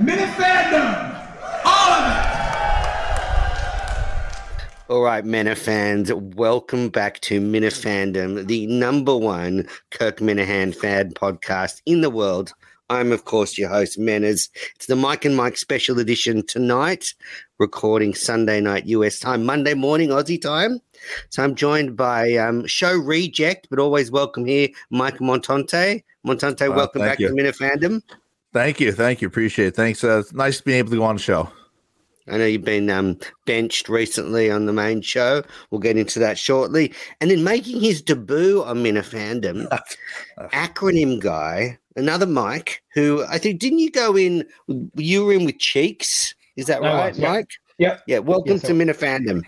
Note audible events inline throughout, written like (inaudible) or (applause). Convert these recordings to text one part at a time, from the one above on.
Mini fandom. All of it. All right, Minifans, welcome back to Minifandom, the number one Kirk Minihane fan podcast in the world. I'm, of course, your host, Menas. It's the Mike and Mike special edition tonight, recording Sunday night US time, Monday morning Aussie time. So I'm joined by um, show reject, but always welcome here, Mike Montante. Montante, Wow, welcome back you. to Minifandom. Thank you, thank you, appreciate it. Thanks. Uh, it's nice being able to go on the show. I know you've been um, benched recently on the main show. We'll get into that shortly. And then making his debut on Minifandom, (laughs) acronym guy, another Mike, who I think, didn't you go in? You were in with Cheeks. Is that I right, was, yeah. Mike? Yep. Yeah, welcome Yes, to sir. Minifandom.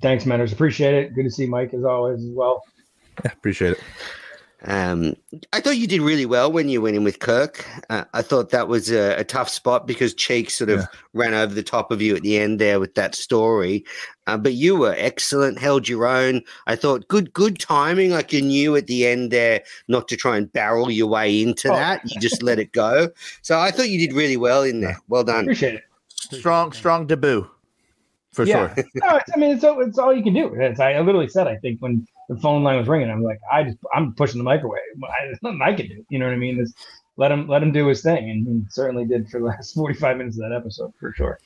Thanks, Manners. Appreciate it. Good to see Mike as always as well. Yeah, appreciate it. Um, I thought you did really well when you went in with Kirk. Uh, I thought that was a, a tough spot because Cheek sort of Yeah. ran over the top of you at the end there with that story. Uh, but you were excellent, held your own. I thought good, good timing. Like you knew at the end there not to try and barrel your way into Oh. that. You just let it go. So I thought you did really well in there. Well done. Appreciate it. Strong, strong debut for yeah. sure. no, it's, I mean, it's all, it's all you can do. It's, I, I literally said, I think when the phone line was ringing, I'm like, I just, I'm pushing the microwave. I, there's nothing I can do. You know what I mean? It's, let him, let him do his thing, and he certainly did for the last (laughs) 45 minutes of that episode for sure.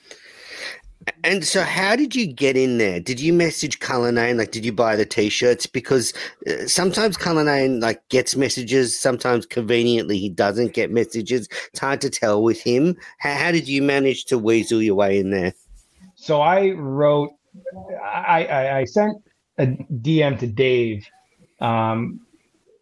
And so, how did you get in there? Did you message Cullinane? Like, did you buy the t-shirts? Because uh, sometimes Cullinane like gets messages. Sometimes, conveniently, he doesn't get messages. It's hard to tell with him. How, how did you manage to weasel your way in there? So I wrote, I, I, I sent a DM to Dave, um,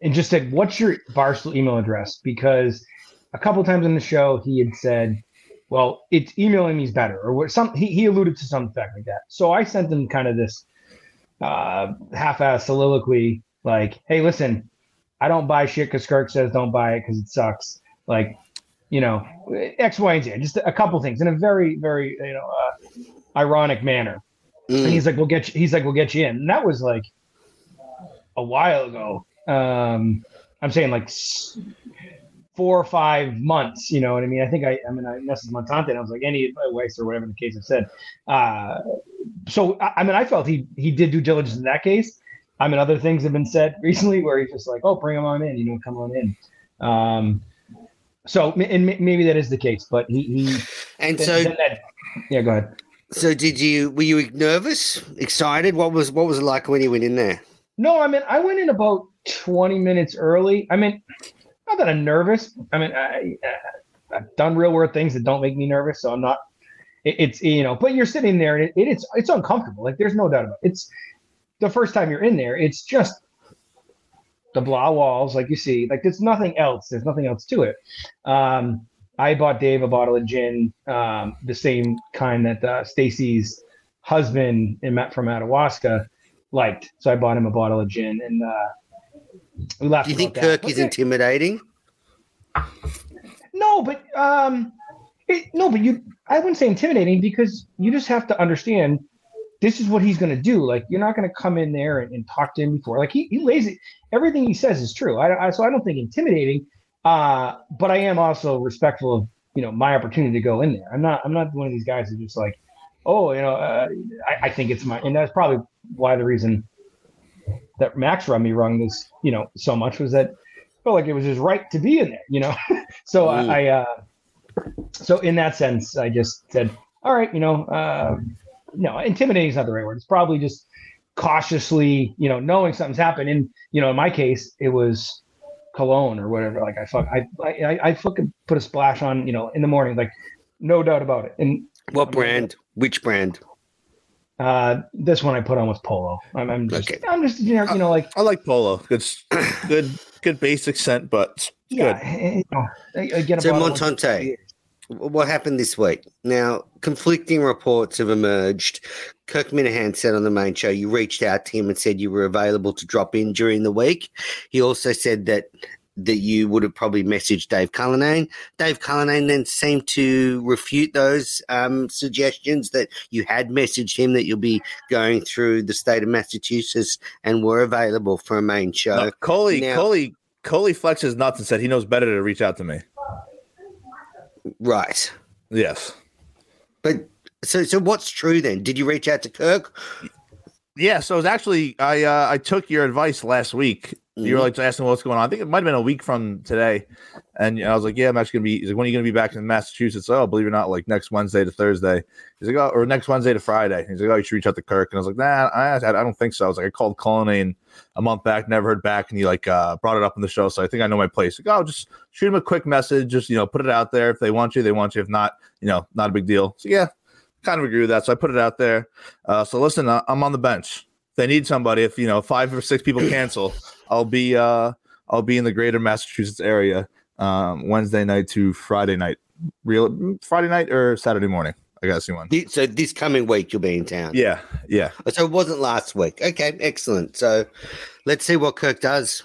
and just said, "What's your Barstool email address?" Because a couple times in the show he had said, "Well, it's emailing me is better," or? Some he, he alluded to some fact like that. So I sent him kind of this uh, half-ass soliloquy, like, "Hey, listen, I don't buy shit because Kirk says don't buy it because it sucks." Like, you know, X, Y, and Z. Just a couple things in a very, very, you know. Uh, ironic manner. And Mm. he's like, "We'll get you." He's like, "We'll get you in." And that was like a while ago. Um, I'm saying like four or five months. You know what I mean? I think I, I mean, I messaged Montante and I was like, "Any advice or whatever the case I said." Uh, so I, I mean, I felt he he did due diligence in that case. I mean, other things have been said (laughs) recently where he's just like, "Oh, bring him on in," you know, come on in. Um, so and maybe that is the case, but he, he And then- so, then that- yeah, go ahead. So did you? Were you nervous, excited? What was what was it like when you went in there? No, I mean, I went in about 20 minutes early. I mean, not that I'm nervous. I mean, I, I've done real world things that don't make me nervous, so I'm not. It, it's you know, but you're sitting there and it, it, it's it's uncomfortable. Like there's no doubt about it. It's the first time you're in there. It's just the blah walls, like you see. Like there's nothing else. There's nothing else to it. Um, I bought Dave a bottle of gin, um, the same kind that uh, Stacy's husband in, from Madawaska liked. So I bought him a bottle of gin, and uh, we laughed. Do you think. Kirk But is intimidating? No, but um, it, no, but you. I wouldn't say intimidating because you just have to understand this is what he's going to do. Like you're not going to come in there and, and talk to him before. Like he, he lays it. Everything he says is true. I, I so I don't think intimidating. Uh, but I am also respectful of you know my opportunity to go in there. I'm not. I'm not one of these guys who just like, oh, you know, uh, I, I think it's my. And that's probably why the reason that Max run me rung this, you know, so much was that I felt like it was his right to be in there, you know. (laughs) so Mm. I, I uh, so in that sense, I just said, all right, you know, uh, no, intimidating is not the right word. It's probably just cautiously, you know, knowing something's happened. And you know, in my case, it was cologne or whatever. Like I fuck, I, I, I fucking put a splash on, you know, in the morning, like no doubt about it. And What brand? Which brand? uh, this one I put on was polo. I'm, I'm just, Okay. I'm just, you know, you know, like I like polo. Good, good, good basic scent, but it's yeah, good. eh, you know, I- I get a So Montante. What happened this week? Now, conflicting reports have emerged. Kirk Minihane said on the main show you reached out to him and said you were available to drop in during the week. He also said that that you would have probably messaged Dave Cullinane. Dave Cullinane then seemed to refute those um, suggestions that you had messaged him that you'll be going through the state of Massachusetts and were available for a main show. No, Coley, now- Coley, Coley flexes nuts and said he knows better to reach out to me. Right. Yes. But so so what's true then? Did you reach out to Kirk? Yeah, so it was actually I uh, I took your advice last week. You were Mhm. like asking what's going on. I think it might have been a week from today, and I was like, "Yeah, I'm actually gonna be." He's like, "When are you gonna be back in Massachusetts?" Oh, believe it or not, like next Wednesday to Thursday. He's like, "Oh, or next Wednesday to Friday." He's like, "Oh, you should reach out to Kirk." And I was like, "Nah, I, I don't think so." I was like, "I called Cullinane a month back, never heard back, and he like uh, brought it up on the show, so I think I know my place." Like, "Oh, just shoot him a quick message, just you know, put it out there. If they want you, they want you. If not, you know, not a big deal." So yeah, kind of agree with that. So I put it out there. Uh, so listen, uh, I'm on the bench. If they need somebody, if you know five or six people cancel, I'll be uh, I'll be in the greater Massachusetts area um, Wednesday night to Friday night. Real Friday night or Saturday morning. I gotta see one. So this coming week you'll be in town. Yeah, yeah. So it wasn't last week. Okay, excellent. So let's see what Kirk does.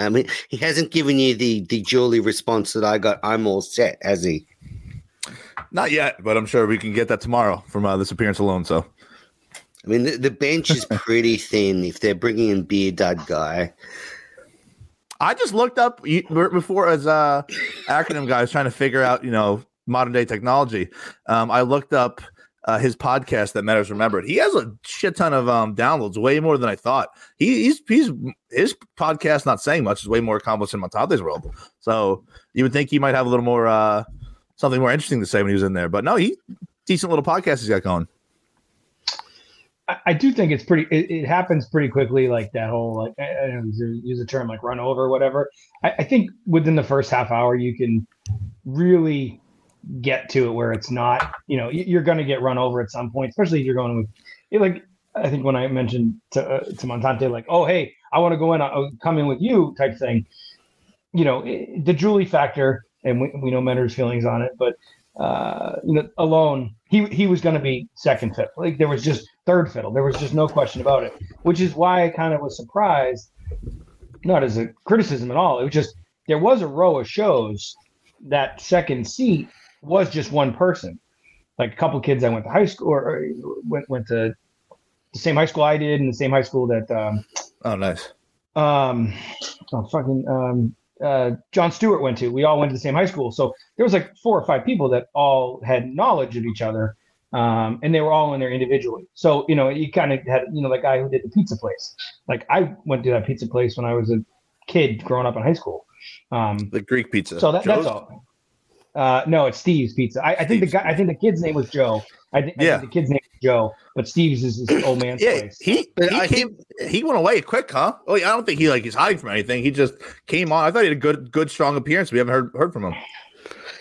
I mean, he hasn't given you the the Julie response that I got. I'm all set, has he? Not yet, but I'm sure we can get that tomorrow from uh, this appearance alone. So I mean, the, the bench is pretty thin. If they're bringing in beer dud guy, I just looked up before as uh acronym guys trying to figure out you know modern day technology. Um, I looked up uh, his podcast that matters remembered. He has a shit ton of um downloads, way more than I thought. He, he's he's his podcast not saying much is way more accomplished in Montante's world. So you would think he might have a little more uh something more interesting to say when he was in there. But no, he decent little podcast he's got going. I, I do think it's pretty. It, it happens pretty quickly, like that whole like I, I don't know, use a term like run over, whatever. I, I think within the first half hour, you can really get to it where it's not. You know, you- you're going to get run over at some point, especially if you're going with it, like. I think when I mentioned to uh, to Montante, like, oh hey, I want to go in, I'll come in with you, type thing. You know, the Julie factor, and we, we know Mentor's feelings on it, but uh, you know, alone, he he was going to be second fiddle. Like there was just third fiddle. There was just no question about it. Which is why I kind of was surprised, not as a criticism at all. It was just there was a row of shows that second seat was just one person. Like a couple kids I went to high school or, or went went to the same high school I did, and the same high school that um, Oh, nice. um oh fucking um uh John Stewart went to. We all went to the same high school. So there was like four or five people that all had knowledge of each other. Um, and they were all in there individually. So, you know, you kind of had, you know, the guy who did the pizza place. Like I went to that pizza place when I was a kid growing up in high school. Um, The Greek pizza. so that, that's all. Uh, no, it's Steve's Pizza. I, I think the Steve's. guy. I think the kid's name was Joe. I, think I Yeah. think the kid's name Joe, but Steve's is his old man's Yeah, place. he But he I came. He went away quick, huh? Oh, yeah, I don't think he like he's hiding from anything. He just came on. I thought he had a good, good, strong appearance. We haven't heard heard from him.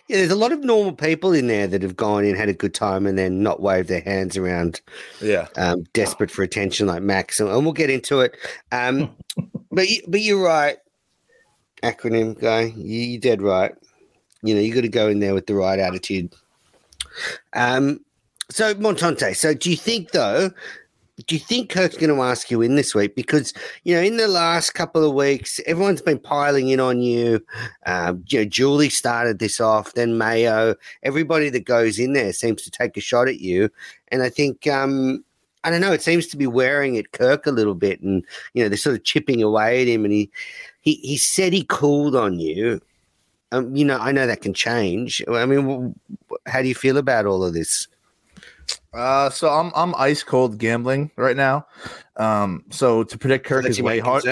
yeah, there's a lot of normal people in there that have gone in, had a good time, and then not waved their hands around, Yeah, um, desperate for attention like Max, and, and we'll get into it. Um, (laughs) but you, but you're right, acronym guy. You, you're dead right. You know, you got to go in there with the right attitude. Um, so Montante. So do you think though? Do you think Kirk's going to ask you in this week? Because you know, in the last couple of weeks, everyone's been piling in on you. Um, you know, Julie started this off, then Mayo. Everybody that goes in there seems to take a shot at you, and I think. Um, I don't know. It seems to be wearing at Kirk a little bit, and you know they're sort of chipping away at him. And he, he, he said he called on you. Um, you know, I know that can change. I mean, how do you feel about all of this? Uh, so I'm I'm ice cold gambling right now. Um, so to predict Kirk is way hard.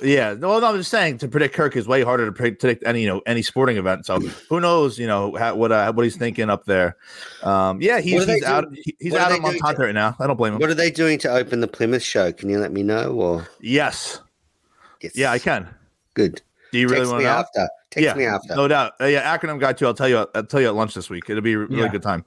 Yeah, no, no, I'm just saying to predict Kirk is way harder to predict, any you know any sporting event. So who knows, you know, how, what uh, what he's thinking up there. Um, yeah, he's, What are they he's out he- he's what out on doing to- right now. I don't blame him. What are they doing to open the Plymouth show? Can you let me know? Or Yes, yes, yeah, I can. Good. Do you really Text want me to after. Text yeah, me after. no doubt. Uh, yeah, acronym guy too. I'll tell you. I'll tell you at lunch this week. It'll be a really Yeah. good time.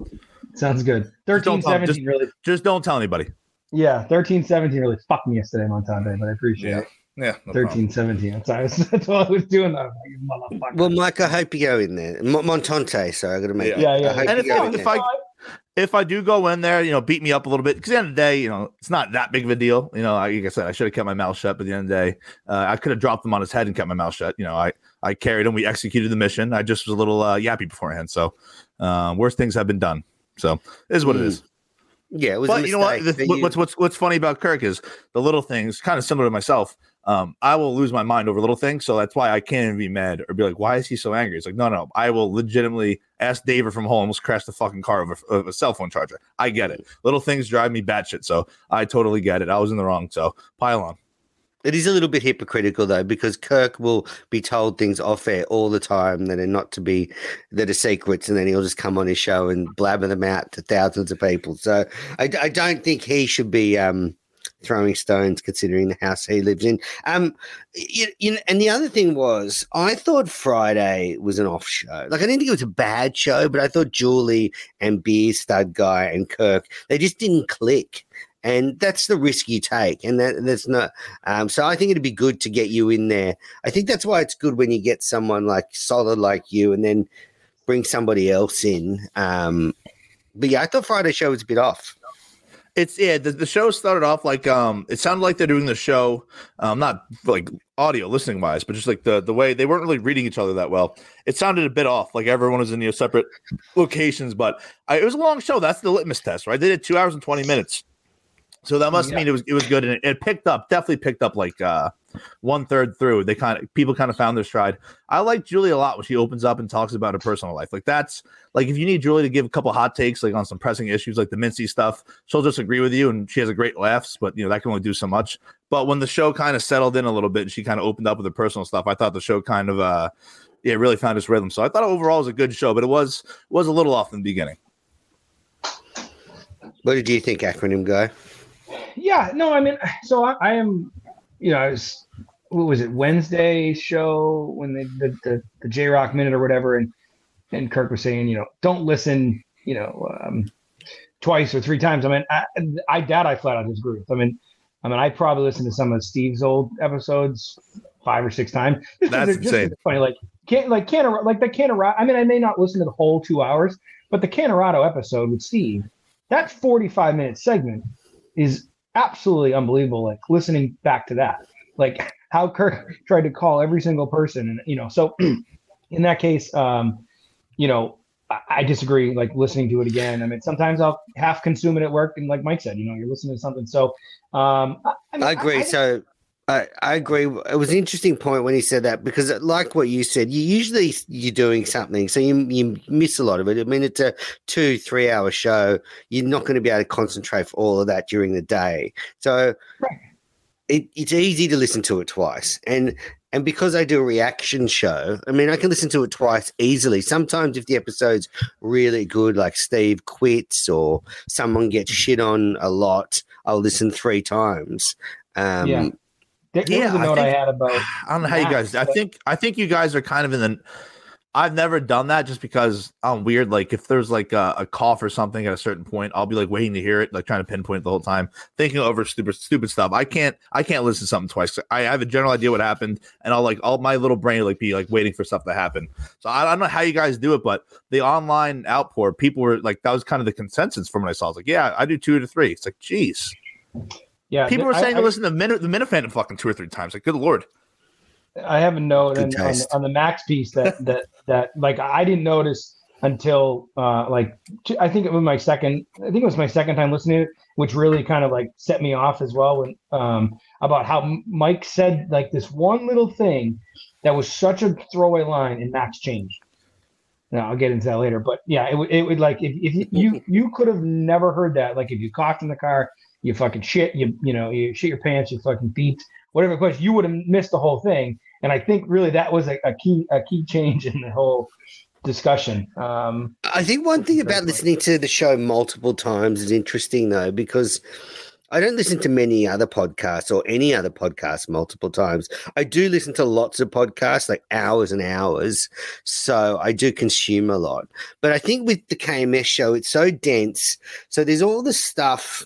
Sounds good. don't 13, tell- 17 just- really. Just don't tell anybody. Yeah, 13, 17 really fucked me yesterday, Montante, but I appreciate it. yeah. no 13, 17. That's, I was, that's what I was doing. I was like, you motherfucker. Well, Mike, I hope you go in there. Mo- Montante, sorry, I got to make. Yeah. Yeah, yeah, And you if, I, if. I if I do go in there, you know, beat me up a little bit because at the end of the day, you know, it's not that big of a deal. You know, like I said, I should have kept my mouth shut. But at the end of the day, uh, I could have dropped him on his head and kept my mouth shut. You know, I I carried him. We executed the mission. I just was a little uh, yappy beforehand. So uh, worse things have been done. So it is what it Mm. is. yeah, it was But you know what? The- you- what's what's what's funny about Kirk is the little things, kind of similar to myself. um, I will lose my mind over little things. So that's why I can't even be mad or be like, why is he so angry? It's like, no, no, I will legitimately ask David from home, almost crash the fucking car of a, of a cell phone charger. I get it. Little things drive me batshit. So I totally get it. I was in the wrong. So pile on. It is a little bit hypocritical though, because Kirk will be told things off air all the time that are not to be that are secrets, and then he'll just come on his show and blabber them out to thousands of people. So I, I don't think he should be um, throwing stones considering the house he lives in. Um, you, you, and the other thing was, I thought Friday was an off show. Like I didn't think it was a bad show, but I thought Julie and Beer Stud Guy and Kirk they just didn't click and that's the risk you take and that that's not um, so i think it'd be good to get you in there i think that's why it's good when you get someone like solid like you and then bring somebody else in um, but yeah i thought friday show was a bit off It's yeah. The, the show started off like um. It sounded like they're doing the show, um, not like audio listening wise, but just like the the way they weren't really reading each other that well. It sounded a bit off. Like everyone was in know, separate locations, but I, it was a long show. That's the litmus test, right? They did two hours and twenty minutes. So that must Yeah. mean it was it was good and it, it picked up definitely picked up like uh one third through. They kind of people kind of found their stride. I like Julie a lot when she opens up and talks about her personal life. Like that's like if you need Julie to give a couple hot takes like on some pressing issues like the Mincy stuff, she'll just agree with you and she has a great laughs, but you know that can only do so much. But when the show kind of settled in a little bit and she kind of opened up with her personal stuff, I thought the show kind of uh yeah really found its rhythm. So I thought overall it was a good show, but it was was a little off in the beginning. what did you think acronym guy Yeah, no, I mean, so I, I am, you know, I was, what was it, Wednesday show when they the the, the J Rock minute or whatever, and and Kirk was saying, you know, don't listen, you know, um, twice or three times. I mean, I, I doubt I flat out disagree with. I mean, I mean, I probably listened to some of Steve's old episodes five or six times. Just That's just insane. Funny, like can't like Cantor like the Cantorado. I mean, I may not listen to the whole two hours, but the Cantorado episode with Steve, that forty-five minute segment is absolutely unbelievable. Like listening back to that, like how Kirk (laughs) tried to call every single person, and you know, so (clears throat) in that case, um, you know, I, I disagree. Like listening to it again. I mean, sometimes I'll half consume it at work, and like Mike said, you know, you're listening to something. So, um, I, I, mean, I agree. So I, I agree. It was an interesting point when he said that because, like what you said, you usually you're doing something, so you you miss a lot of it. I mean, it's a two three hour show. You're not going to be able to concentrate for all of that during the day. So Right. it, it's easy to listen to it twice, and and because I do a reaction show, I mean, I can listen to it twice easily. Sometimes if the episode's really good, like Steve quits or someone gets shit on a lot, I'll listen three times. Um, Yeah. There, there was Yeah, note I, think- had about. (sighs) I don't know how you guys. I think I think you guys are kind of in the. I've never done that just because I'm weird. Like if there's like a, a cough or something at a certain point, I'll be like waiting to hear it, like trying to pinpoint the whole time, thinking over stupid stupid stuff. I can't I can't listen to something twice. I have a general idea what happened, and I'll like all my little brain will, like be like waiting for stuff to happen. So I, I don't know how you guys do it, but the online outpour, people were like that was kind of the consensus from what I saw. I was like, yeah, I do two to three. It's like, geez, Yeah, people were saying I, to listen to Min- the Minifan fucking two or three times. Like, good lord. I have a note Good on, on, on the Max piece that (laughs) that that like I didn't notice until uh like I think it was my second I think it was my second time listening to it, which really kind of like set me off as well when um about how Mike said like this one little thing that was such a throwaway line and Max changed. Now I'll get into that later, but yeah, it would it would like if, if you- you you could have never heard that like if you coughed in the car, you fucking shit, you you know you shit your pants, you fucking beeped, whatever. Course, you would have missed the whole thing, and I think really that was a, a key a key change (laughs) in the whole discussion. Um, I think one thing about listening to the show multiple times is interesting, though, because I don't listen to many other podcasts or any other podcasts multiple times. I do listen to lots of podcasts, like hours and hours. So I do consume a lot. But I think with the KMS show, it's so dense. So there's all the stuff.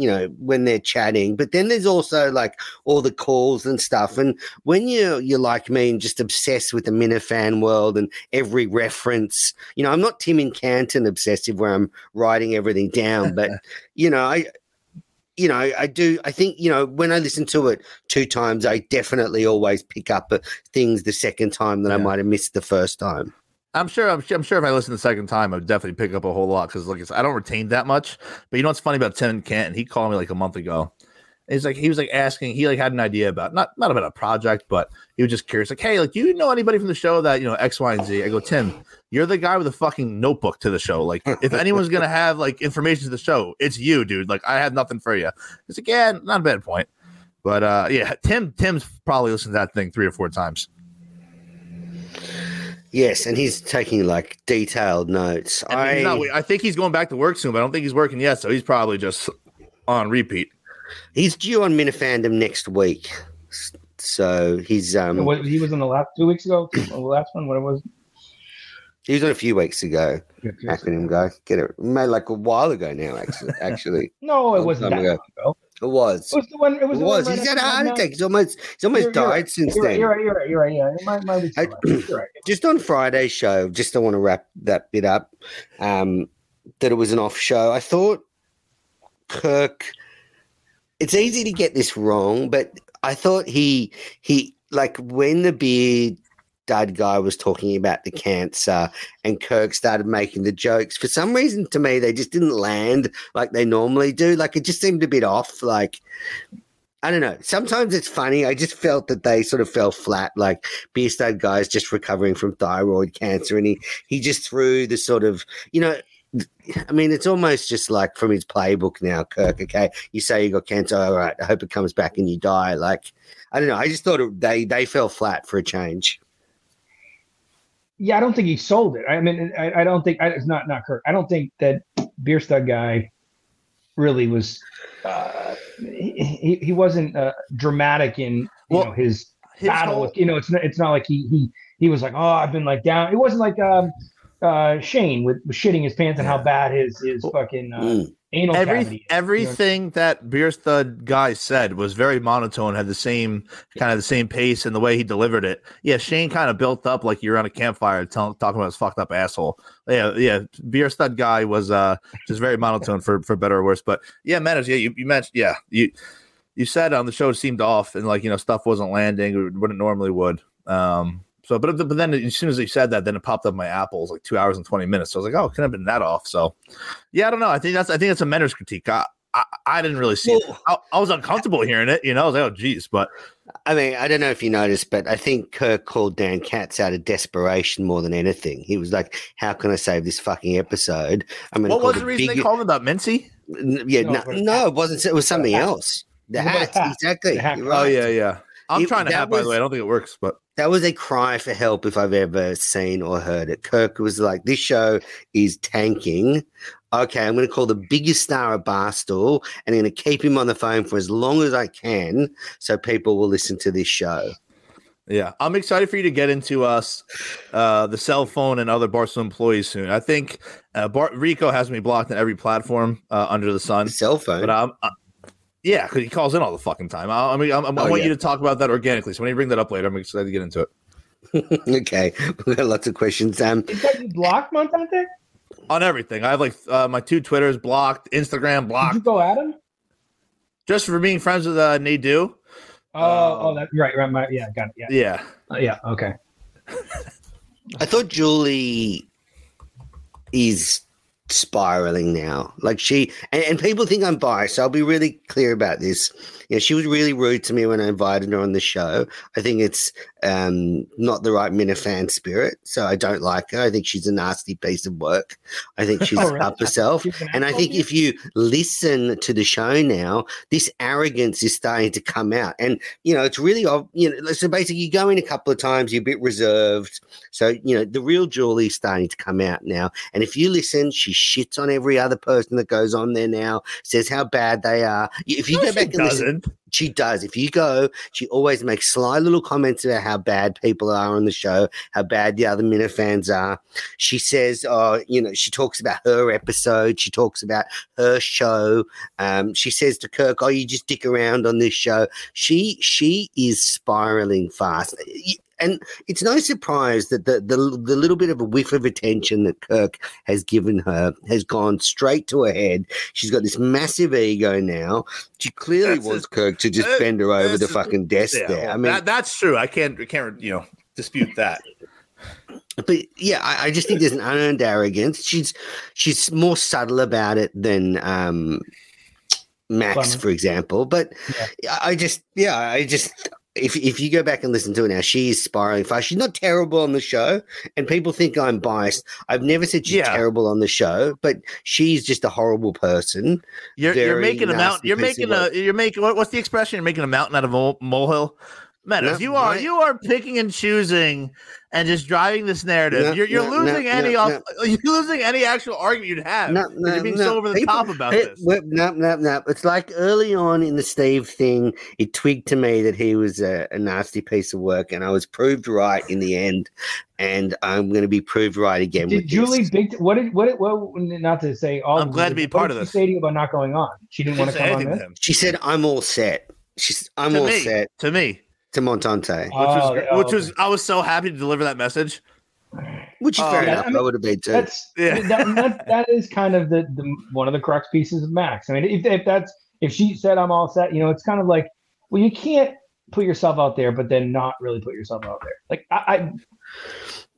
You know, when they're chatting, but then there's also like all the calls and stuff. And when you you're like me and just obsessed with the Minifan world and every reference. You know, I'm not Tim and Canton obsessive where I'm writing everything down, (laughs) but you know, I you know, I do I think, you know, when I listen to it two times, I definitely always pick up uh, things the second time that I might have missed the first time. I'm sure. I'm sure. I'm sure. If I listen the second time, I'd definitely pick up a whole lot because, like I I don't retain that much. But you know what's funny about Tim and Canton? He called me like a month ago, He's like he was like asking. He like had an idea about not not about a project, but he was just curious. Like, hey, like, do you know anybody from the show that you know X, Y, and Z? I go, Tim, you're the guy with the fucking notebook to the show. Like, if anyone's gonna have like information to the show, it's you, dude. Like, I have nothing for you. It's like, yeah, not a bad point. But uh, yeah, Tim Tim's probably listened to that thing three or four times. Yes, and he's taking like detailed notes. I, mean, I, not- I think he's going back to work soon, but I don't think he's working yet. So he's probably just on repeat. he's due on Minifandom next week. So he's um What, he was in the last two weeks ago. (clears throat) The last one, what it was. he was on a few weeks ago. Acronym guy, get it made like a while ago now. Actually, actually, (laughs) No, it wasn't that ago. long ago. It was. It was the one. It It was. the was. He's had a heart attack. He's almost he's almost You're- you're died right. since You're right, then. you're right. You're right. You're right. Yeah, my my week's I- all right. You're right. (clears throat) just on Friday's show, just I want to wrap that bit up. Um, that it was an off show. I thought Kirk. It's easy to get this wrong, but I thought he he like when the beard dad guy was talking about the cancer and Kirk started making the jokes. For some reason, to me, they just didn't land like they normally do. Like it just seemed a bit off. Like I don't know. Sometimes it's funny. I just felt that they sort of fell flat. Like Beerstud guy's just recovering from thyroid cancer, and he he just threw the sort of you know. I mean, it's almost just like from his playbook now, Kirk. Okay, you say you got cancer. All right, I hope it comes back and you die. Like, I don't know. I just thought it, they they fell flat for a change. Yeah, I don't think he sold it. I mean, I, I don't think I, it's not not Kirk. I don't think that beer stud guy really was. Uh, he, he wasn't uh, dramatic in you Well, know his, His battle. whole- with- you know, it's not it's not like he he he was like, oh, I've been like down. It wasn't like um uh Shane with, with shitting his pants and how bad his his fucking uh, Mm. Anal Every, cavity. is, you know? everything that Beer Stud guy said was very monotone, had the same kind of the same pace and the way he delivered it. Yeah, Shane kind of built up like you're on a campfire tell, talking about his fucked up asshole. Yeah, yeah. Beer Stud guy was uh just very monotone for for better or worse. But yeah, Meadows, yeah, you, you mentioned yeah, you you said on the show it seemed off and like you know stuff wasn't landing or what it normally would. Um so but but then as soon as he said that, then it popped up my apples like two hours and twenty minutes. So I was like, oh, it couldn't have been that off. So yeah, I don't know. I think that's I think that's a Mentor's critique. I, I, I didn't really see it. Well- I, I was uncomfortable hearing it. You know, I was like, oh, geez. But I mean, I don't know if you noticed, but I think Kirk called Dan Katz out of desperation more than anything. He was like, "How can I save this fucking episode?" I mean, what was the reason they called him about Mincy? Yeah, No, no, no, it wasn't. It was something else. The It hat, exactly. The hat You're Oh yeah, yeah. I'm It- trying to that have, by the way. I don't think it works, but That was a cry for help if I've ever seen or heard it. Kirk was like, "This show is tanking." Okay, I'm going to call the biggest star of Barstool, and I'm going to keep him on the phone for as long as I can, so people will listen to this show. yeah, I'm excited for you to get into us, uh, the cell phone and other Barstool employees soon. I think uh, Bar- Rico has me blocked on every platform uh, under the sun. Cell phone. But um, uh, yeah, because he calls in all the fucking time. I, I mean, I'm, I'm- I Oh, want yeah. you to talk about that organically. So when you bring that up later, I'm excited to get into it. (laughs) okay, (laughs) we've got lots of questions. Um, Is that you blocked Montante? on everything. I have like uh, my two Twitters blocked, Instagram Did blocked, you go at him? just for being friends with uh, Nadu. Oh, Um, oh, that's right, right. My, yeah, got it. Yeah, Yeah, Uh, yeah. Okay. I thought Julie is spiraling now. Like she and, and people think I'm biased, so I'll be really clear about this. You know, she was really rude to me when I invited her on the show. I think it's um, not the right Minifan spirit, so I don't like her. I think she's a nasty piece of work. I think she's (laughs) Oh, really? up herself. And I think if you listen to the show now, this arrogance is starting to come out. And, you know, it's really, you know, so basically you go in a couple of times, you're a bit reserved. So, you know, the real Julie's starting to come out now. And if you listen, she shits on every other person that goes on there now, says how bad they are. If you No, go back and listen, doesn't. She does. If you go, she always makes sly little comments about how bad people are on the show, how bad the other Minifans are. She says, oh, you know, she talks about her episode. She talks about her show. Um, she says to Kirk, oh, you just dick around on this show. She she is spiraling fast. And it's no surprise that the, the the little bit of a whiff of attention that Kirk has given her has gone straight to her head. She's got this massive ego now. She clearly That's wants a- Kirk to just uh, bend her over the fucking desk Yeah, there. well, I mean, that, that's true. I can't, I can't, you know, dispute that. but yeah, I, I just think there's an unearned arrogance. She's she's more subtle about it than um Max, Bummer. for example. But I just, yeah, I just, if if you go back and listen to it now, she is spiraling fast. She's not terrible on the show, and people think I'm biased. I've never said she's Yeah. terrible on the show, but she's just a horrible person. You're, you're making a mountain. You're making a. work. You're making what, what's the expression? You're making a mountain out of a molehill. Meadows, No, you are right. you are picking and choosing and just driving this narrative. No, you're you're no, losing no, any no, off, (laughs) you're losing any actual argument you'd have. No, 'cause no, you're being no. so over the People- top about It- this. well, no, no, no. It's like early on in the Steve thing, it twigged to me that he was a, a nasty piece of work, and I was proved right in the end. And I'm going to be proved right again. Did with Julie this. Big? What did what? did- What? Not to say all. I'm of glad it, to be but what part did of she this. Say to you about not going on. She didn't Didn't want to come on to. She said, "I'm all set." She's, "I'm To all me. set." To me, To Montante, which was Oh, great- which was I was so happy to deliver that message. which is Oh, fair yeah, enough. I I, would have been too. That's Yeah. that, that, that is kind of the, the one of the crux pieces of Max. I mean, if, if that's if she said I'm all set, you know, it's kind of like, well, you can't put yourself out there, but then not really put yourself out there. Like I, I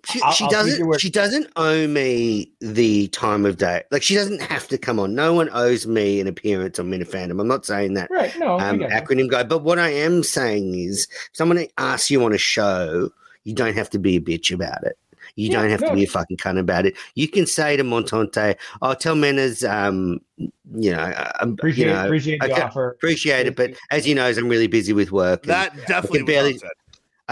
She, I'll- she I'll doesn't. She doesn't owe me the time of day. Like she doesn't have to come on. No one owes me an appearance on Minifandom. I'm not saying that. right, no, I um, get acronym guy. But what I am saying is, if someone asks you on a show, you don't have to be a bitch about it. You Yeah, don't have no. to be a fucking cunt about it. You can say to Montante, "Oh, tell Menas, um, you know, uh, um, appreciate you know, appreciate the offer. appreciate it." But as he knows, I'm really busy with work. That definitely can barely- was upset.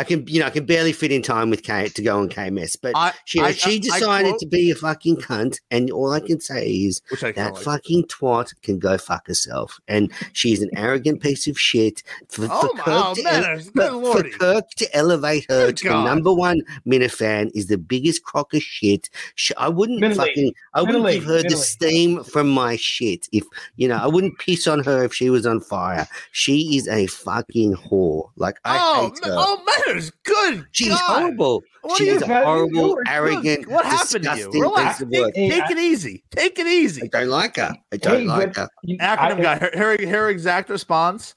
I can, you know, I can barely fit in time with Kate to go on KMS. But I, she, I- she I- I decided quote- to be a fucking cunt, and all I can say is that like. fucking twat can go fuck herself. And she's an arrogant piece of shit. For, Oh for my Kirk oh, to man, ele- for, for. Kirk to elevate her Good to God. the number one Minifan is the biggest crock of shit. Sh- I wouldn't Minilady. fucking, I wouldn't Minilady. give her the Minilady. steam from my shit. If you know, I wouldn't piss on her if she was on fire. She is a fucking whore. Like I oh, hate her. ma- oh, Matters, good. She's God. horrible. What She's a horrible, arrogant, What happened to you? disgusting Relax. Take. Hey, take I- it easy. Take it easy. I don't like her. I don't Hey, like her. acronym I- guy. Her, her, her exact response.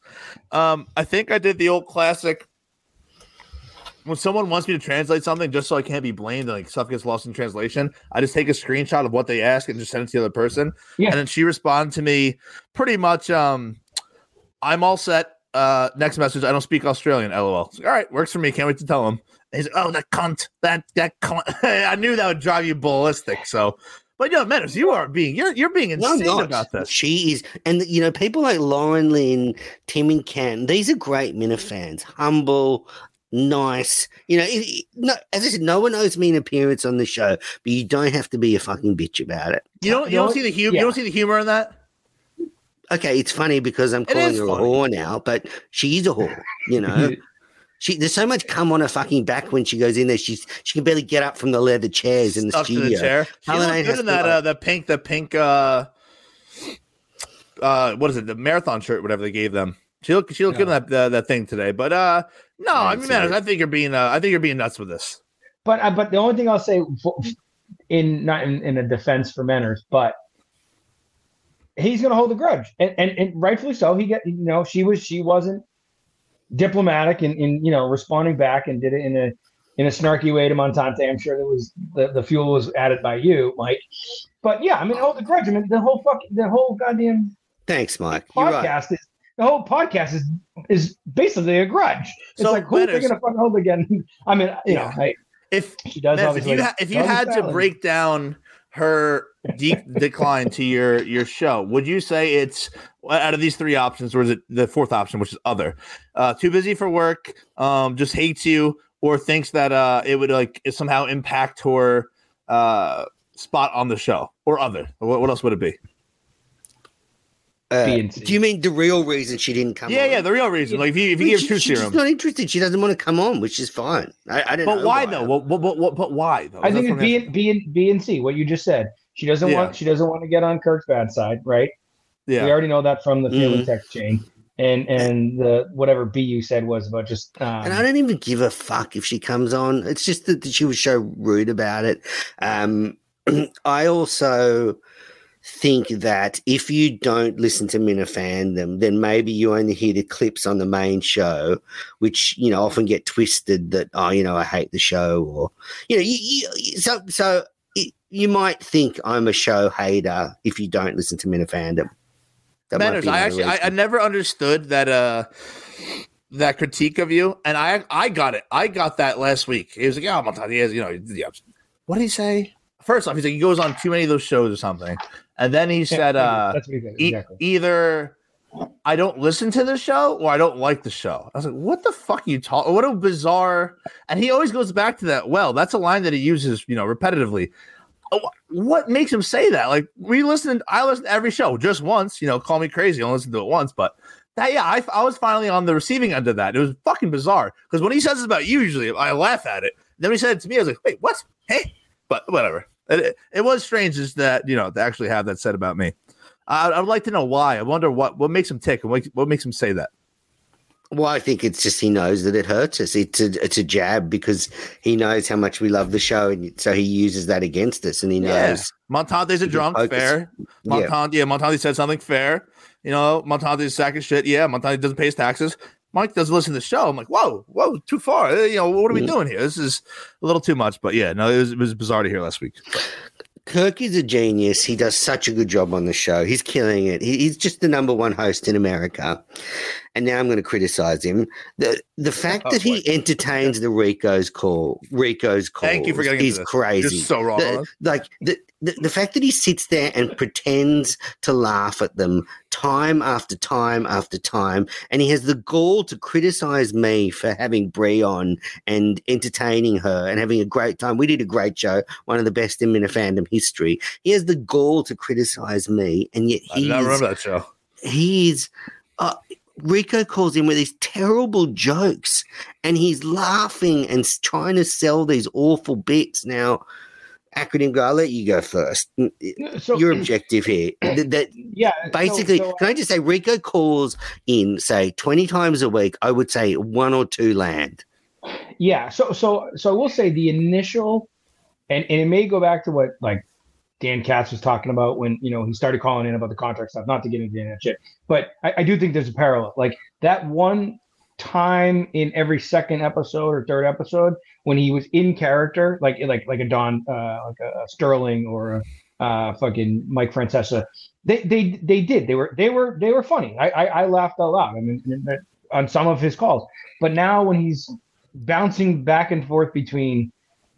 Um, I think I did the old classic. When someone wants me to translate something, just so I can't be blamed, and like stuff gets lost in translation, I just take a screenshot of what they ask and just send it to the other person. Yeah. And then she responded to me pretty much. Um, I'm all set. Uh, next message. I don't speak Australian. LOL. Like, all right, works for me. Can't wait to tell him. And he's like, oh, that cunt. That that cunt. (laughs) I knew that would drive you ballistic. So, but yo, Menace, you are being you're you're being insane not. about this. She is, and you know, people like Lauren Lynn, Tim and Canton, these are great Minifans. Humble, nice. You know, it, it- no, as I said, no one owes me an appearance on the show, but you don't have to be a fucking bitch about it. You don't you don't see the humor. yeah. You don't see the humor in that. Okay, it's funny because I'm calling her funny. a whore now, but she is a whore. You know, (laughs) she there's so much cum on her fucking back when she goes in there. She's she can barely get up from the leather chairs in the Stuck to studio. the chair. She Helen looked Ain't good in to that like- uh, the pink the pink uh uh what is it the marathon shirt whatever they gave them. She looked she looked good in that uh, that thing today. But uh no, I Right, mean so- man, I think you're being uh, I think you're being nuts with this. But uh, but the only thing I'll say in not in, in a defense for Menners, but he's going to hold a grudge, and, and and rightfully so. He get you know she was she wasn't diplomatic in, in you know responding back and did it in a in a snarky way to Montante. I'm sure that was the, the fuel was added by you, Mike. But yeah, I mean hold the grudge. I mean the whole fucking the whole goddamn Thanks, Mike. You're right. podcast is the whole podcast is is basically a grudge. It's So, like who are they to fucking hold again? (laughs) I mean you know I, If she does if obviously. you ha- if you had to break down her (laughs) de- decline to your your show, would you say it's out of these three options, or is it the fourth option, which is other? Uh, too busy for work, um, just hates you, or thinks that uh, it would like somehow impact her uh, spot on the show, or other. What, what else would it be? Uh, B and C. do you mean the real reason she didn't come yeah, on? yeah, the real reason. Like if you if you Well, give she- truth she's serum, just not interested. She doesn't want to come on, which is fine. I, I don't but know why though? What, what, what, what, but why though? I think it's what I'm B and B and B and C. What you just said. She doesn't Yeah. want. She doesn't want to get on Kirk's bad side, right? Yeah. We already know that from the feeling Mhm. text chain, and and the whatever B you said was about just. Um, And I don't even give a fuck if she comes on. It's just that she was so rude about it. Um, (clears throat) I also think that if you don't listen to Minifandom, then maybe you only hear the clips on the main show, which you know often get twisted that oh, you know, I hate the show, or you know, you, you, so so it, you might think I'm a show hater if you don't listen to Minifandom. That Manners, I actually I, I never understood that uh that critique of you, and I I got it. I got that last week. He was like, "Yeah, Montana, he has, you know, yeah." what did he say? First off, he's like, he goes on too many of those shows or something, and then he said, uh, that's what he said. e- either I don't listen to the show or I don't like the show. I was like, what the fuck are you talk? What a bizarre. And he always goes back to that. Well, that's a line that he uses, you know, repetitively. Oh, What makes him say that? Like we listened, I listened to every show just once. You know, call me crazy. I only listened to it once, but that yeah, I, I was finally on the receiving end of that. It was fucking bizarre because when he says it's about you, usually I laugh at it. Then he said it to me, I was like, wait, what? Hey, but whatever. It, it, was strange is that you know to actually have that said about me. I, I would like to know why. I wonder what what makes him tick and what, what makes him say that. Well, I think it's just he knows that it hurts us. It's a, it's a jab because he knows how much we love the show, and so he uses that against us. And he Yeah. knows, Montante's a drunk, focus. fair. yeah, Montante, yeah, Montante said something fair. You know, Montante's a sack of shit. Yeah, Montante doesn't pay his taxes. Mike doesn't listen to the show. I'm like, whoa, whoa, too far. Uh, You know, what are we Mm. doing here? This is a little too much. But yeah, no, it was, it was bizarre to hear last week. Kirk is a genius. He does such a good job on the show. He's killing it. He, he's just the number one host in America. And now I'm going to criticize him. The the fact Oh, that he boy. entertains the Rico's call, Rico's call, Thank you for getting is crazy. You're so wrong. The- like the, the the fact that he sits there and pretends to laugh at them time after time after time, and he has the gall to criticize me for having Brie on and entertaining her and having a great time. We did a great show, one of the best in Minifandom history. He has the gall to criticize me, and yet I don't remember that show. he's uh, Rico calls in with these terrible jokes, and he's laughing and trying to sell these awful bits. Now, acronym guy, I'll let you go first. So Your objective here, (clears throat) that, that yeah, basically, so, uh, can I just say, Rico calls in say twenty times a week. I would say one or two land. Yeah, so so so I will say the initial, and and it may go back to what like Dan Katz was talking about when you know he started calling in about the contract stuff. Not to get into that shit, but I, I do think there's a parallel. Like that one time in every second episode or third episode when he was in character, like like like a Don, uh, like a Sterling or a uh, fucking Mike Francesa. They they they did. They were they were they were funny. I I, I laughed out loud. I mean on some of his calls, but now when he's bouncing back and forth between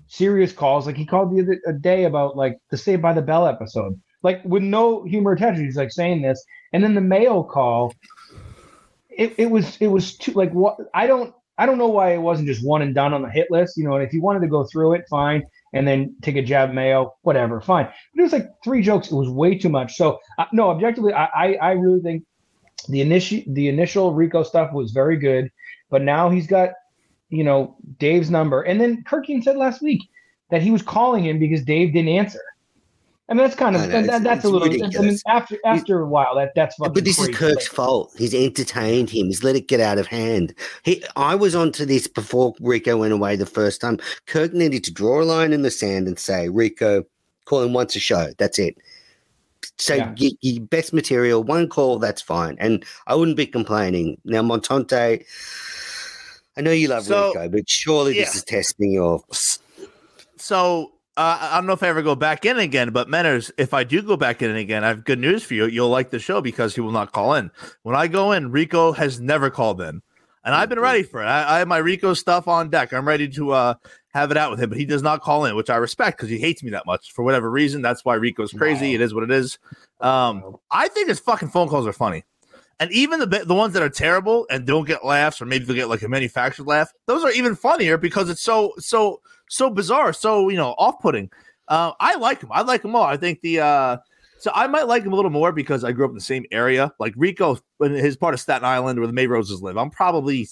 serious calls. Like he called the other day about like the Saved by the Bell episode, like with no humor attached. He's like saying this, and then the Mayo call. It, it was it was too like what I don't I don't know why it wasn't just one and done on the hit list. You know, and if you wanted to go through it, fine, and then take a jab Mayo, whatever, fine. But it was like three jokes. It was way too much. So uh, no, objectively, I, I I really think the initial the initial Rico stuff was very good, but now he's got you know, Dave's number. And then Kirkian said last week that he was calling him because Dave didn't answer. I mean, that's kind of know, that, it's- that's it's a little. I mean, after after a while, that that's fucking. But this is. Kirk's fault. He's entertained him. He's let it get out of hand. He, I was onto this before Rico went away the first time. Kirk needed to draw a line in the sand and say, Rico, call him once a show. That's it. So Yeah. y- y- best material, one call, that's fine. And I wouldn't be complaining. Now, Montante, I know you love So, Rico, but surely this is testing your. So uh, I don't know if I ever go back in again, but Menners, if I do go back in again, I have good news for you. You'll like the show because he will not call in. When I go in, Rico has never called in, and I've been ready for it. I, I have my Rico stuff on deck. I'm ready to uh, have it out with him, but he does not call in, which I respect because he hates me that much for whatever reason. That's why Rico's crazy. Wow. It is what it is. Um, I think his fucking phone calls are funny. And even the the ones that are terrible and don't get laughs, or maybe they'll get like a manufactured laugh, those are even funnier because it's so so so bizarre, so you know off putting. Uh, I like him. I like them all. I think the uh, so I might like him a little more because I grew up in the same area. Like Rico, in his part of Staten Island where the May Roses live, I'm probably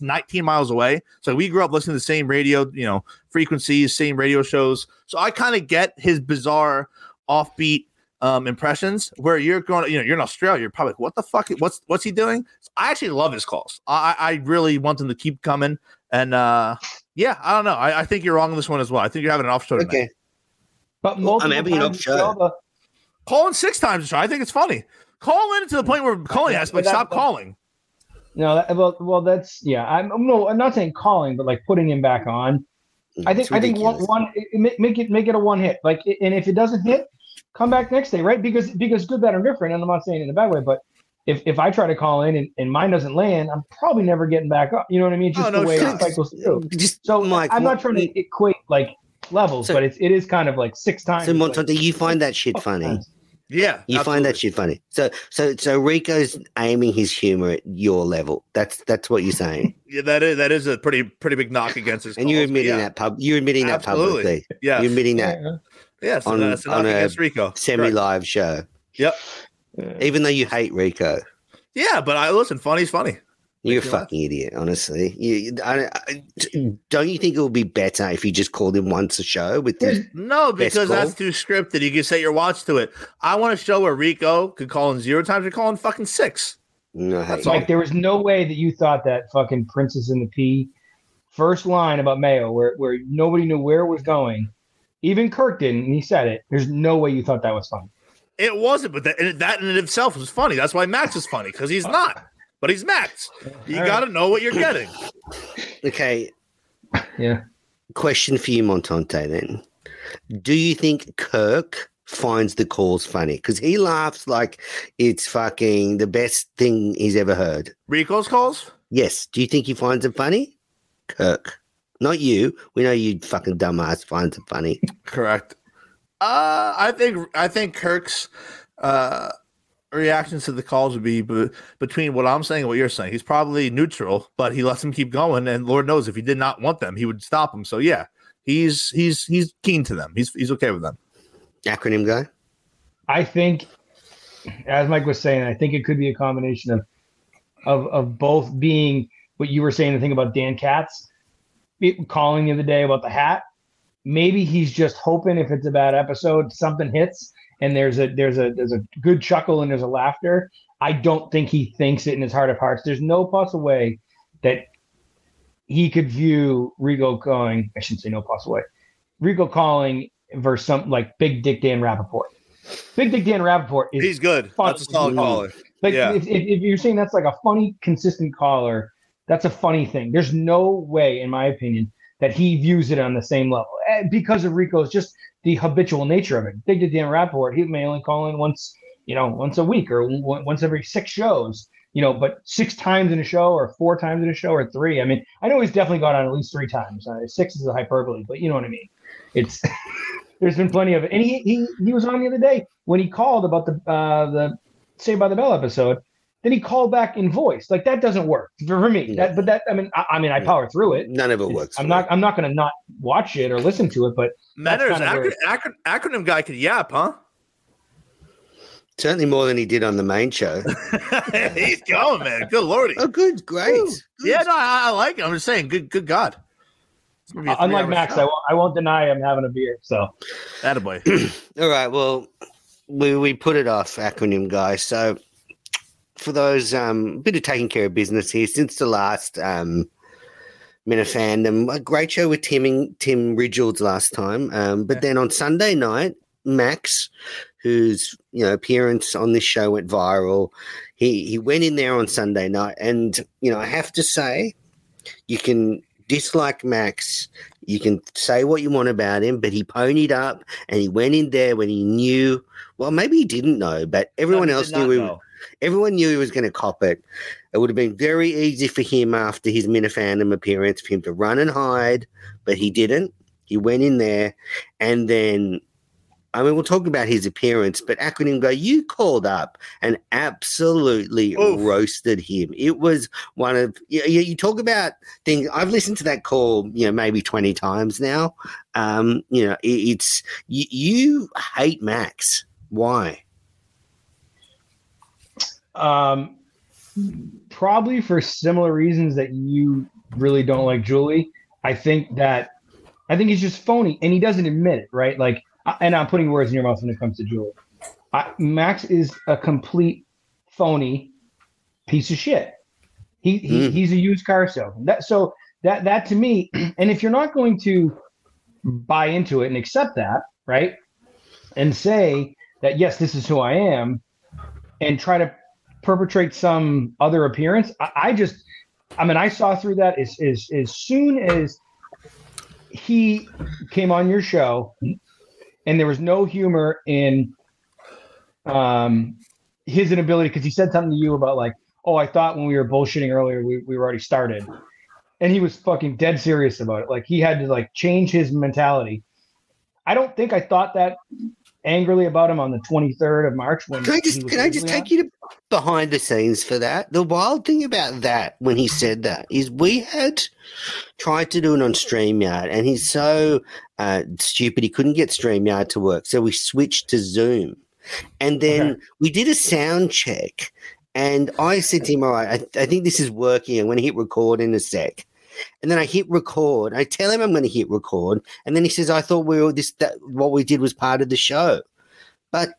19 miles away. So we grew up listening to the same radio, you know, frequencies, same radio shows. So I kind of get his bizarre, offbeat um, impressions. Where you're going, you know, you're in Australia, you're probably like, what the fuck? What's what's he doing? I actually love his calls. I I really want them to keep coming. And uh, yeah, I don't know. I, I think you're wrong on this one as well. I think you're having an off show tonight. Okay. But Well, multiple I'm having an times off show. throughout the- Call in six times a show. I think it's funny. Call in to the point where calling has, but That- stop that- calling. No, that, well, well, that's yeah. I'm no, I'm not saying calling, but like putting him back on. I think I think one, one it- it- make it make it a one hit. Like, and if it doesn't hit, come back next day, right? Because because good, bad, or different. And I'm not saying it in a bad way, but if if I try to call in and, and mine doesn't land, I'm probably never getting back up. You know what I mean? Just Oh, no the way shit. cycles through. Just So Mike, I'm not trying to equate like levels, So- but it's it is kind of like six times. So like, Montante, you find that shit funny. times. Yeah, You find that shit funny. So so so Rico's aiming his humor at your level. That's that's what you're saying. (laughs) Yeah, that is that is a pretty pretty big knock against us. And you're admitting yeah. that pub you're admitting that publicly. Yeah, You're admitting that Yeah. Yes, on- that's a knock on a Rico. Semi live show. Yep. Even though you hate Rico. Yeah, but I listen. Funny's funny. You're a Makes you laugh. fucking idiot, honestly. You, you- I, I- don't you think it would be better if you just called him once a show with this? No, Best because that's call? too scripted. You can set your watch to it. I want a show where Rico could call in zero times. You're calling fucking six. No, That's Like there was no way that you thought that fucking Princess in the Pea first line about Mayo, where where nobody knew where it was going, even Kirk didn't, and he said it. There's no way you thought that was funny. It wasn't, but that, and that in itself was funny. That's why Max is funny because he's not, but he's Max. You All right. got to know what you're getting. Okay, Yeah. question for you, Montante. Then, do you think Kirk finds the calls funny? Because he laughs like it's fucking the best thing he's ever heard. Rico's calls. Yes. Do you think he finds it funny? Kirk, not you. We know you fucking dumbass finds it funny. Correct. Uh, I think I think Kirk's uh, reactions to the calls would be b- between what I'm saying and what you're saying. He's probably neutral, but he lets them keep going, and Lord knows if he did not want them, he would stop them. So yeah, he's he's he's keen to them. He's he's okay with them. Acronym guy. I think, as Mike was saying, I think it could be a combination of of of both being what you were saying. The thing about Dan Katz it- calling the other day about the hat. Maybe he's just hoping if it's a bad episode, something hits and there's a there's a there's a good chuckle and there's a laughter. I don't think he thinks it in his heart of hearts. There's no possible way that he could view Rigo going. I shouldn't say no possible way. Rigo calling versus some like Big Dick Dan Rappaport. Big Dick Dan Rappaport is He's good. Fun. That's a solid caller. like yeah. if, if, if you're saying that's like a funny, consistent caller, that's a funny thing. There's no way, in my opinion, that he views it on the same level Eh, because of Rico's just the habitual nature of it. Big Dick Dan Rappaport, he may only call in once, you know, once a week or once every six shows. You know, but six times in a show, or four times in a show, or three. I mean, I know he's definitely gone on at least three times. Uh, six is a hyperbole, but you know what I mean. It's (laughs) there's been plenty of it, and he he he was on the other day when he called about the uh the Saved by the Bell episode. Then he called back in voice. Like that doesn't work for, for me. That, but that I mean, I, I mean, I power through it. None of it works. I'm for not. I'm not going to not watch it or listen to it. But matters kind of acro- where- acro- acronym guy could yap, huh? Certainly more than he did on the main show. (laughs) (laughs) He's going, man. Good lordy. oh, good, great. Woo. Yeah, no, I, I like it. I'm just saying, good, good God. It's gonna be a uh, unlike Max. I won't, I won't deny I'm having a beer. So Attaboy. (clears throat) All right. Well, we we put it off, acronym guy. So for those um bit of taking care of business here since the last um Minifandom, a great show with Tim and Tim Ridgeolds last time. Um, but Yeah. then on Sunday night, Max, whose you know appearance on this show went viral, he he went in there on Sunday night, and you know I have to say, you can dislike Max. You can say what you want about him, but he ponied up and he went in there when he knew. Well, maybe he didn't know, but everyone No, else knew. Know. Everyone knew he was going to cop it. It would have been very easy for him after his Minifandom appearance for him to run and hide, but he didn't. He went in there, and then. I mean, we'll talk about his appearance, but acronym guy, you called up and absolutely Oof. roasted him. It was one of you, you talk about things. I've listened to that call, you know, maybe twenty times now. Um, you know, it, it's you, you hate Max. Why? Um, probably for similar reasons that you really don't like Julie. I think that I think he's just phony, and he doesn't admit it, right? Like, and I'm putting words in your mouth when it comes to Julie. I, Max is a complete phony piece of shit. He, he Mm. he's a used car salesman. That so that that to me, (clears throat) and if you're not going to buy into it and accept that, right, and say that yes, this is who I am, and try to perpetrate some other appearance, I, I just, I mean, I saw through that as as as soon as he came on your show, and there was no humor in um, his inability because he said something to you about like, oh, I thought when we were bullshitting earlier, we, we were already started. And he was fucking dead serious about it. Like he had to like change his mentality. I don't think I thought that angrily about him on the 23rd of March when Can I just can I just originally take you to behind the scenes for that? The wild thing about that when he said that is we had tried to do it on StreamYard and he's so uh, stupid he couldn't get StreamYard to work. So we switched to Zoom. And then Okay. we did a sound check and I said to him, All right, I, I think this is working. I'm going to hit record in a sec. And then I hit record. I tell him I'm going to hit record, and then he says, "I thought we were this that what we did was part of the show." But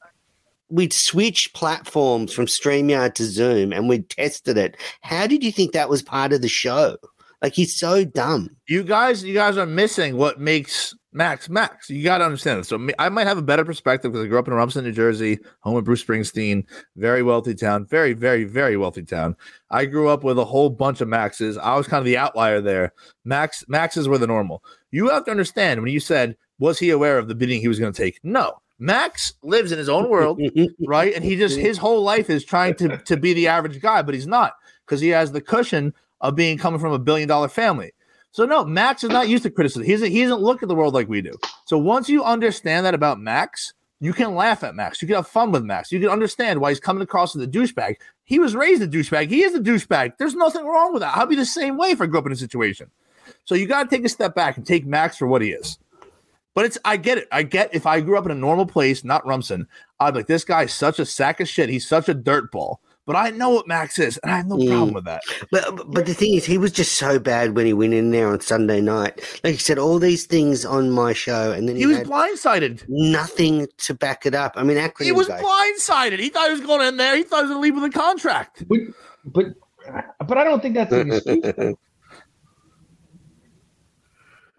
we'd switched platforms from StreamYard to Zoom and we'd tested it. How did you think that was part of the show? Like he's so dumb. You guys, you guys are missing what makes Max Max. You got to understand it. So I might have a better perspective because I grew up in Rumson, New Jersey, home of Bruce Springsteen, very wealthy town, very, very, very wealthy town. I grew up with a whole bunch of Maxes. I was kind of the outlier there. Max Maxes were the normal. You have to understand when you said, was he aware of the bidding he was going to take? No. Max lives in his own world, (laughs) right? And he just his whole life is trying to to be the average guy, but he's not because he has the cushion of being coming from a billion dollar family. So no, Max is not used to criticism. He doesn't, he doesn't look at the world like we do. So once you understand that about Max, you can laugh at Max. You can have fun with Max. You can understand why he's coming across as a douchebag. He was raised a douchebag. He is a douchebag. There's nothing wrong with that. I'd be the same way if I grew up in a situation. So you got to take a step back and take Max for what he is. But it's I get it. I get if I grew up in a normal place, not Rumson, I'd be like, this guy's such a sack of shit. He's such a dirtball. But I know what Max is, and I have no Mm. problem with that. But but the thing is, he was just so bad when he went in there on Sunday night. Like he said, all these things on my show, and then he, He was had blindsided. nothing to back it up. I mean, acronym He was guy. blindsided. He thought he was going in there. He thought he was going to leave with a contract. But but but I don't think that's an excuse. (laughs)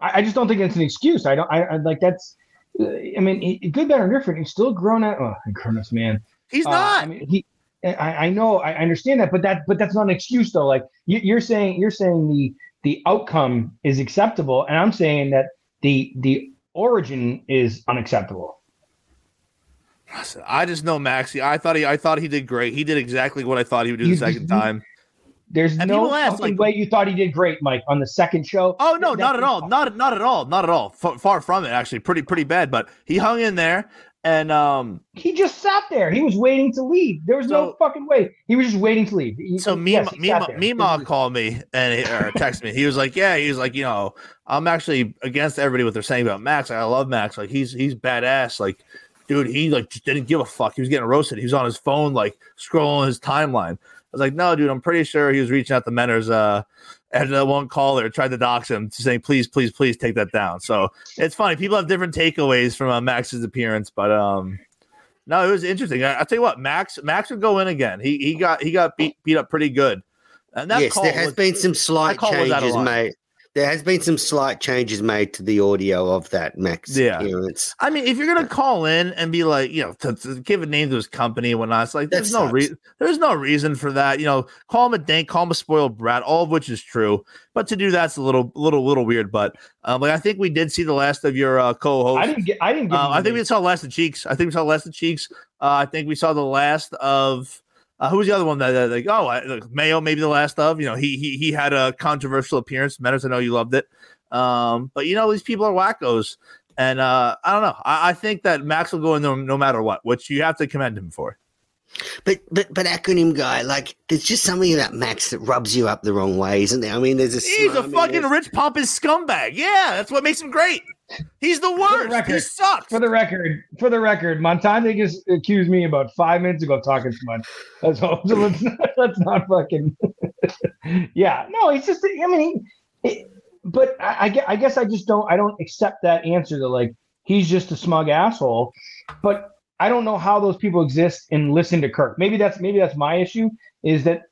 I, I just don't think it's an excuse. I don't. I, I like that's. I mean, he, good, bad, or indifferent. He's still grown out. Oh, goodness, man. He's Uh, not. I mean, he. I, I know. I understand that, but that but that's not an excuse though. Like you, you're saying, you're saying the the outcome is acceptable, and I'm saying that the the origin is unacceptable. I just know Maxie. I thought he. I thought he did great. He did exactly what I thought he would do the second time. There's And no ask, fucking like- way you thought he did great, Mike, on the second show. Oh no, not at all. Not not at all. Not at all. F- far from it. Actually, pretty pretty bad. But he hung in there, and um, He just sat there. He was waiting to leave. There was no fucking way. He was just waiting to leave. He- so he- Mima yes, he sat Mima. Mima called me and he, or (laughs) texted me. He was like, "Yeah." He was like, "You know, I'm actually against everybody what they're saying about Max. I love Max. Like he's he's badass. Like, dude, he like just didn't give a fuck. He was getting roasted. He was on his phone like scrolling his timeline. I was like, no, dude, I'm pretty sure he was reaching out to Menners uh after that one caller tried to dox him, saying, please, please, please take that down. So it's funny. People have different takeaways from uh, Max's appearance, but um no, it was interesting. I, I'll tell you what, Max Max would go in again. He he got he got beat beat up pretty good. And that yes, there has was- been some slight call was out of changes line. Made. There has been some slight changes made to the audio of that Max Yeah. appearance. I mean, if you're gonna call in and be like, you know, to, to give a name to his company and whatnot, it's like That there's no reason. There's no reason for that. You know, call him a dank, call him a spoiled brat, all of which is true. But to do that's a little, little, little weird. But um, like I think we did see the last of your uh, co-host. I didn't get. I didn't get. Uh, I think we saw the last of Cheeks. I think we saw the last of Cheeks. Uh, I think we saw the last of uh, who was the other one that, that like oh I, like Mayo maybe the last of you know he he he had a controversial appearance. Meadows, I know you loved it. Um, but you know these people are wackos, and uh, I don't know. I, I think that Max will go in there no matter what, which you have to commend him for. But but but acronym guy, like there's just something about Max that rubs you up the wrong way, isn't there? I mean, there's a He's a fucking rich pompous scumbag. Yeah, that's what makes him great. He's the worst. He record, sucks. For the record, for the record, Montante just accused me about five minutes ago talking too much. Let's. (laughs) So let's not, let's not fucking. (laughs) yeah, no, he's just. I mean, it, but I, I guess I just don't. I don't accept that answer that like he's just a smug asshole. But I don't know how those people exist and listen to Kirk. Maybe that's maybe that's my issue. Is that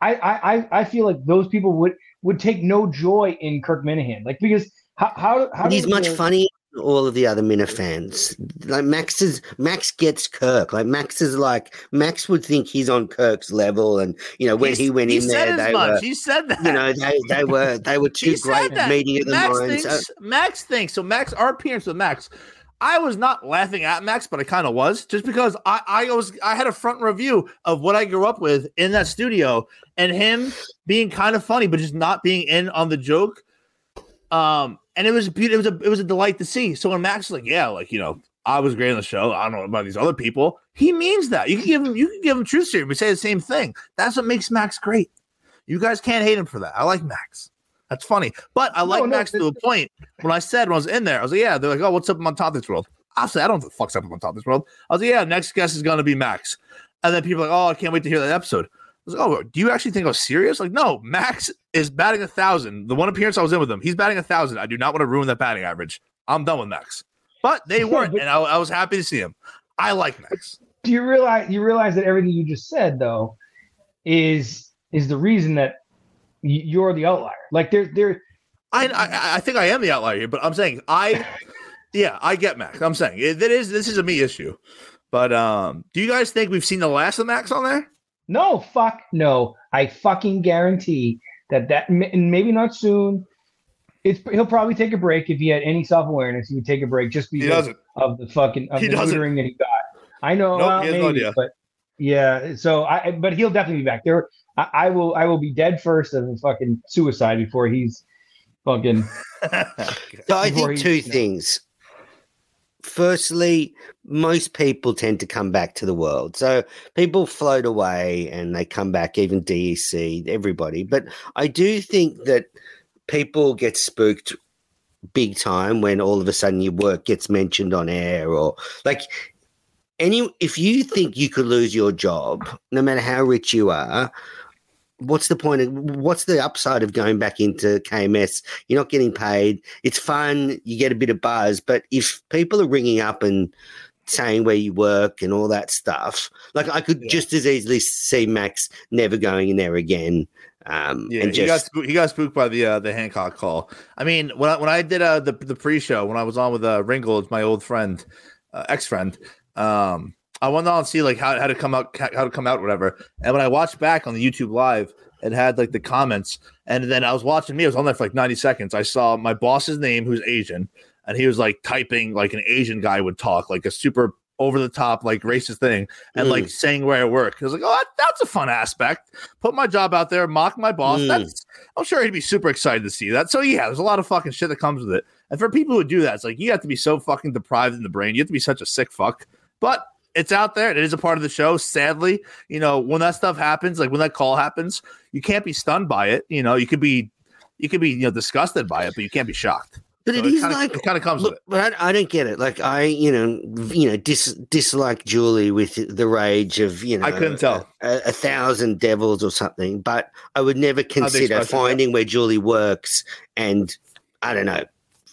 I I I- I feel like those people would would take no joy in Kirk Minihane, like because how how how he's much the- funnier than all of the other Minna fans. Like Max is Max gets Kirk. Like Max is like Max would think he's on Kirk's level, and you know when He's- he went he in said there, as they much. were. he said that. You know, they, they were they were He too said great that. at meeting at the Max minds. thinks. Max thinks. So Max, our appearance with Max, I was not laughing at Max, but I kind of was, just because I, I was I had a front review of what I grew up with in that studio, and him being kind of funny, but just not being in on the joke. Um, and it was it was a it was a delight to see. So when Max was like, yeah, like you know, I was great on the show. I don't know about these other people. He means that. You can give him you can give him truth serum, but say the same thing. That's what makes Max great. You guys can't hate him for that. I like Max. That's funny. But I like no, Max to a point. When I said when I was in there, I was like, yeah, they're like, oh, what's up on top of this world? I said, I don't know what the fuck's up on top of this world. I was like, yeah, next guest is gonna be Max. And then people are like, oh, I can't wait to hear that episode. I was like, oh, do you actually think I was serious? Like, no, Max is batting a thousand. The one appearance I was in with him, he's batting a thousand. I do not want to ruin that batting average. I'm done with Max. But they (laughs) weren't, and I, I was happy to see him. I like Max. Do you realize you realize that everything you just said though is is the reason that you're the outlier? Like there there I, I I think I am the outlier here, but I'm saying I, (laughs) yeah, I get Max. I'm saying it, that is this is a me issue. But um, do you guys think we've seen the last of Max on there? No fuck no. I fucking guarantee that that and maybe not soon. It's he'll probably take a break if he had any self awareness. He would take a break just because of the fucking of He the doesn't. that he got. I know, Nope, well, he has no idea. but yeah. So I, but he'll definitely be back there. I, I will, I will be dead first of a fucking suicide before he's fucking. (laughs) So I Before think two no. things. Firstly, most people tend to come back to the world. So people float away and they come back, even DEC, everybody. But I do think that people get spooked big time when all of a sudden your work gets mentioned on air or like any if you think you could lose your job, no matter how rich you are, what's the point of what's the upside of going back into KMS? You're not getting paid. It's fun. You get a bit of buzz. But if people are ringing up and saying where you work and all that stuff, like I could Yeah. just as easily see Max never going in there again. Um, Yeah, and he got just spooked, he got spooked by the uh, the Hancock call. I mean, when I, when I did uh, the the pre show when I was on with uh, Ringgold, my old friend, uh, ex friend, um, I went on to see like how how to come out how to come out whatever. And when I watched back on the YouTube live, it had like the comments, and then I was watching me. I was on there for like ninety seconds. I saw my boss's name, who's Asian, and he was like typing like an Asian guy would talk, like a super over the top like racist thing and Mm. like saying where I work. I was like, oh, that, that's a fun aspect. Put my job out there, mock my boss. Mm. That's I'm sure he'd be super excited to see that. So yeah, there's a lot of fucking shit that comes with it. And for people who do that, it's like you have to be so fucking deprived in the brain. You have to be such a sick fuck. But it's out there. It is a part of the show. Sadly, you know, when that stuff happens, like when that call happens, you can't be stunned by it. You know, you could be you could be, you know, disgusted by it, but you can't be shocked. but So it is kinda, like it kind of comes Look, with it. but I, I don't get it. Like I, you know, you know, dis, dislike Julie with the rage of you know, I couldn't tell. a, a thousand devils or something. But I would never consider express it, yeah. finding where Julie works and I don't know,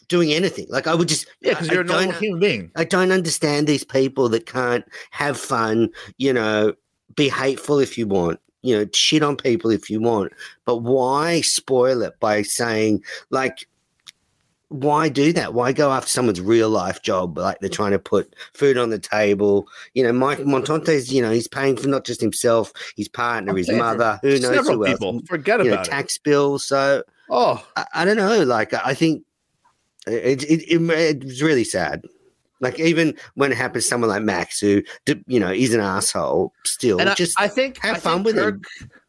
doing anything. Like I would just Yeah, because you're a I normal human being. I don't understand these people that can't have fun, you know, be hateful if you want, you know, shit on people if you want. But why spoil it by saying, like, why do that? Why go after someone's real life job? Like they're trying to put food on the table. You know, Mike Montante's, you know, he's paying for not just himself, his partner, his mother, who knows Several who people. else. Forget You know, about it. tax bills. So Oh, I, I don't know. Like I think it, it, it, it was really sad. Like even when it happens to someone like Max, who you know is an asshole, still and I, just I think have I fun think with Kirk,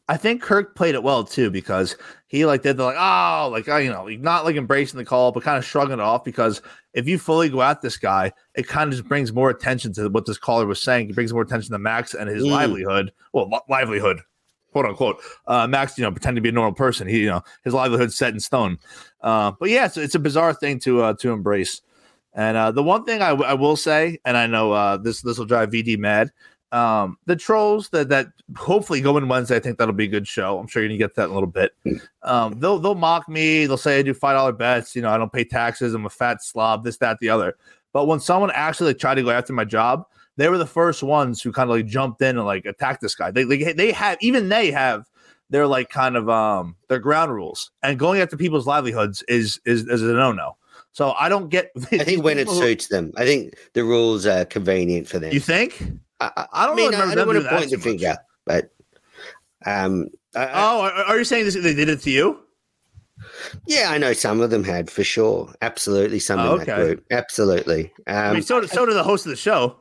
I think Kirk played it well too because he like did the like oh like oh, you know not like embracing the call but kind of shrugging it off because if you fully go at this guy it kind of just brings more attention to what this caller was saying it brings more attention to Max and his Mm. livelihood well li- livelihood quote unquote uh Max you know pretend to be a normal person he you know his livelihood's set in stone uh but yeah it's, it's a bizarre thing to uh to embrace and uh the one thing I, w- I will say and I know uh this this will drive VD mad um the trolls that that hopefully go in Wednesday. I think that'll be a good show. I'm sure you're gonna get that in a little bit. Um, they'll they'll mock me. They'll say I do five dollar bets. You know, I don't pay taxes. I'm a fat slob. This, that, the other. But when someone actually like, tried to go after my job, they were the first ones who kind of like jumped in and like attacked this guy. They they, they have even they have their like kind of um their ground rules and going after people's livelihoods is is is a no no. So I don't get. (laughs) I think when it suits them, I think the rules are convenient for them. You think? I, I, I don't mean, know. I, I don't want to point the finger, but um, I, I- Oh, are, are you saying this? They did it to you? Yeah, I know some of them had for sure. Absolutely, some Oh, in that group. Absolutely. Um, I mean, so so do the host of the show.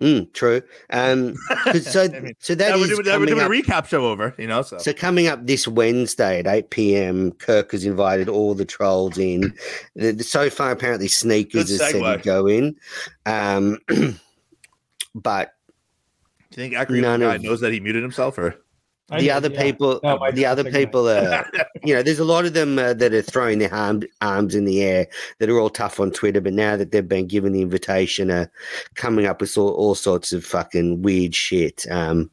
Mm, true. Um, so, (laughs) I mean, so that we're doing, we're coming doing a recap show over, you know. So So coming up this Wednesday at 8 p.m., Kirk has invited all the trolls in. (clears throat) The, the- so far, apparently, Sneakers has said he'd go in. Um, (clears throat) but do you think acronym guy of- knows that he muted himself, or I the know, other yeah. people, No, the other people are, you know, there's a lot of them uh, that are throwing their arm, arms in the air that are all tough on Twitter. But now that they've been given the invitation, are coming up with all, all sorts of fucking weird shit. Um,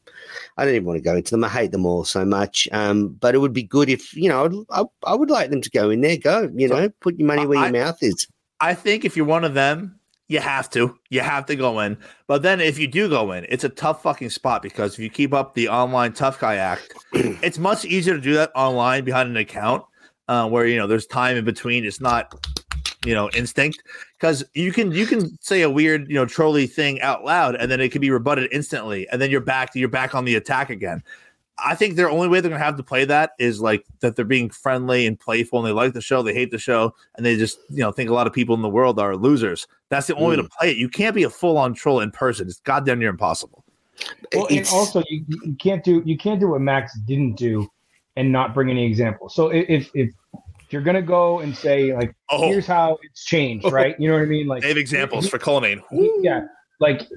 I don't even want to go into them. I hate them all so much. Um, but it would be good if you know, I, I would like them to go in there. Go, you So, know, put your money where I- your mouth is. I think if you're one of them, you have to. You have to go in. But then if you do go in, it's a tough fucking spot because if you keep up the online tough guy act, (clears throat) it's much easier to do that online behind an account uh, where you know there's time in between. It's not you know instinct because you can you can say a weird you know trolly thing out loud and then it can be rebutted instantly and then you're back you're back on the attack again. I think their only way they're gonna have to play that is like that they're being friendly and playful and they like the show, they hate the show, and they just you know think a lot of people in the world are losers. That's the only way to mm. play it. You can't be a full on troll in person. It's goddamn near impossible. Well, and also you, you can't do you can't do what Max didn't do and not bring any examples. So if if if you're gonna go and say like Oh, here's how it's changed, right? You know what I mean? Like they have examples for Cullinane. yeah, like yeah,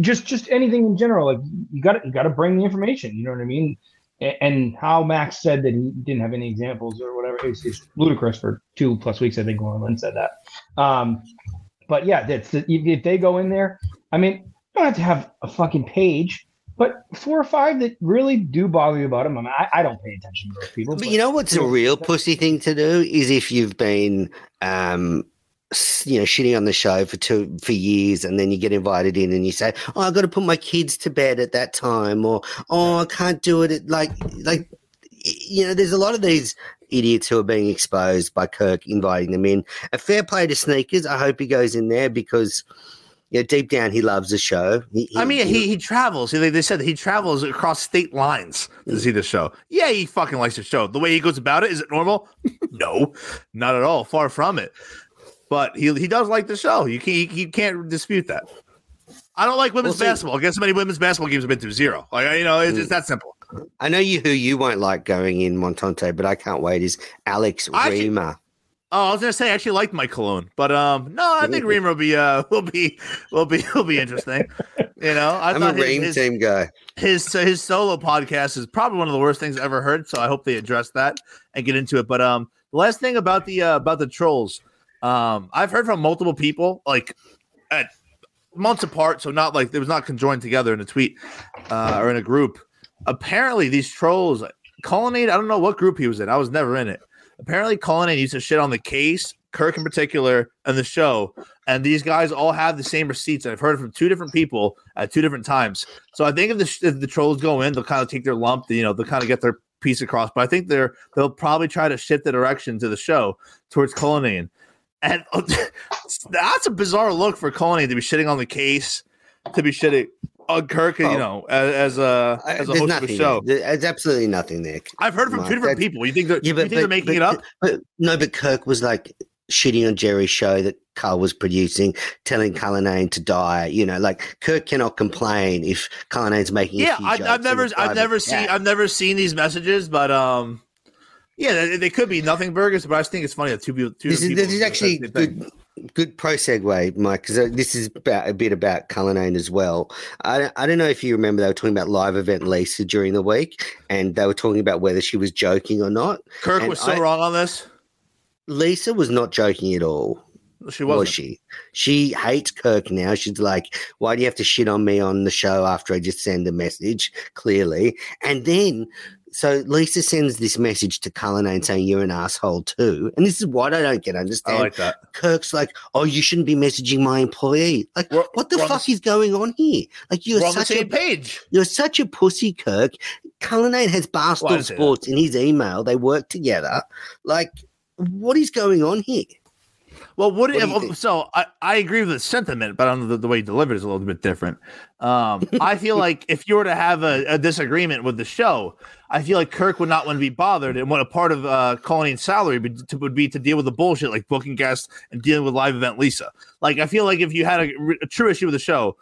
just just anything in general. Like you got to you got to bring the information. You know what I mean? And how Max said that he didn't have any examples or whatever is, is ludicrous for two plus weeks. I think Lauren Lynn said that. Um, but yeah, that's the, if they go in there. I mean, you don't have to have a fucking page, but four or five that really do bother you about them. I mean, I, I don't pay attention to those people. But you know what's a real pussy thing to do is if you've been, um, you know, shitting on the show for two for years, and then you get invited in, and you say, "Oh, I got to put my kids to bed at that time," or "Oh, I can't do it." At, like, like, you know, there's a lot of these idiots who are being exposed by Kirk inviting them in. A fair play to sneakers. I hope he goes in there because. You know, deep down, he loves the show. He, I mean, he, he travels. They said he travels across state lines to see the show. Yeah, he fucking likes the show. The way he goes about it, is it normal? (laughs) no, not at all. Far from it. But he he does like the show. You can't you can't dispute that. I don't like women's Well, see- basketball. Guess how many women's basketball games I've been to? Zero. Like you know, it's, it's that simple. I know you who you won't like going in Montante, but I can't wait. Is Alex I actually- Oh, I was gonna say I actually liked Mike Cologne, but um, no, I think Reamer will be uh (laughs) will be will be will be interesting. You know, I I'm a Ream his- team guy. his his solo podcast is probably one of the worst things I've ever heard. So I hope they address that and get into it. But um, the last thing about the uh, about the trolls, um, I've heard from multiple people like at months apart, so not like it was not conjoined together in a tweet uh, or in a group. Apparently, these trolls, Cullinane, I don't know what group he was in. I was never in it. Apparently, Cullinane used to shit on the case, Kirk in particular, and the show. And these guys all have the same receipts. I've heard from two different people at two different times. So I think if the, if the trolls go in, they'll kind of take their lump. You know, they'll kind of get their piece across. But I think they're they'll probably try to shift the direction to the show towards Cullinane. And (laughs) that's a bizarre look for Cullinane to be shitting on the case, to be shitting on Kirk, you Oh. know, as, as a as a there's host of a nothing show. There. There's absolutely nothing there. I've heard from Mike, two different that's- people. You think they're, Yeah, you but, they're making but- it up? But no, but Kirk was like shitting on Jerry's show that Carl was producing, telling Cullinane to die. You know, like Kirk cannot complain if Cullinane's making. a yeah, I, I've never, I've never seen, I've never seen these messages, but um, yeah, they, they could be nothing burgers. But I just think it's funny that two people, two This is, people this is actually good. Good pro segue, Mike, because uh, this is about a bit about Cullinane as well. I, don't- I don't know if you remember they were talking about live event Lisa during the week, and they were talking about whether she was joking or not. Kirk and was so I- wrong on this. Lisa was not joking at all. She was wasn't. she? She hates Kirk now. She's like, why do you have to shit on me on the show after I just send a message? Clearly. And then, so Lisa sends this message to Cullinane saying, you're an asshole too. And this is what I don't get I understand. like that. Kirk's like, oh, you shouldn't be messaging my employee. Like, We're- what the fuck is going on here? Like, you're We're on the such a page. you're such a pussy, Kirk. Cullinane has I Barstool. Sports in his email. They work together. Like, what is going on here? Well, would What it? do you? So I, I agree with the sentiment, but I don't know the, the way he delivered is a little bit different. Um, I feel (laughs) like if you were to have a, a disagreement with the show, I feel like Kirk would not want to be bothered, and what a part of uh, Colleen's salary would, to, would be to deal with the bullshit like booking guests and dealing with live event Lisa. Like I feel like if you had a, a true issue with the show,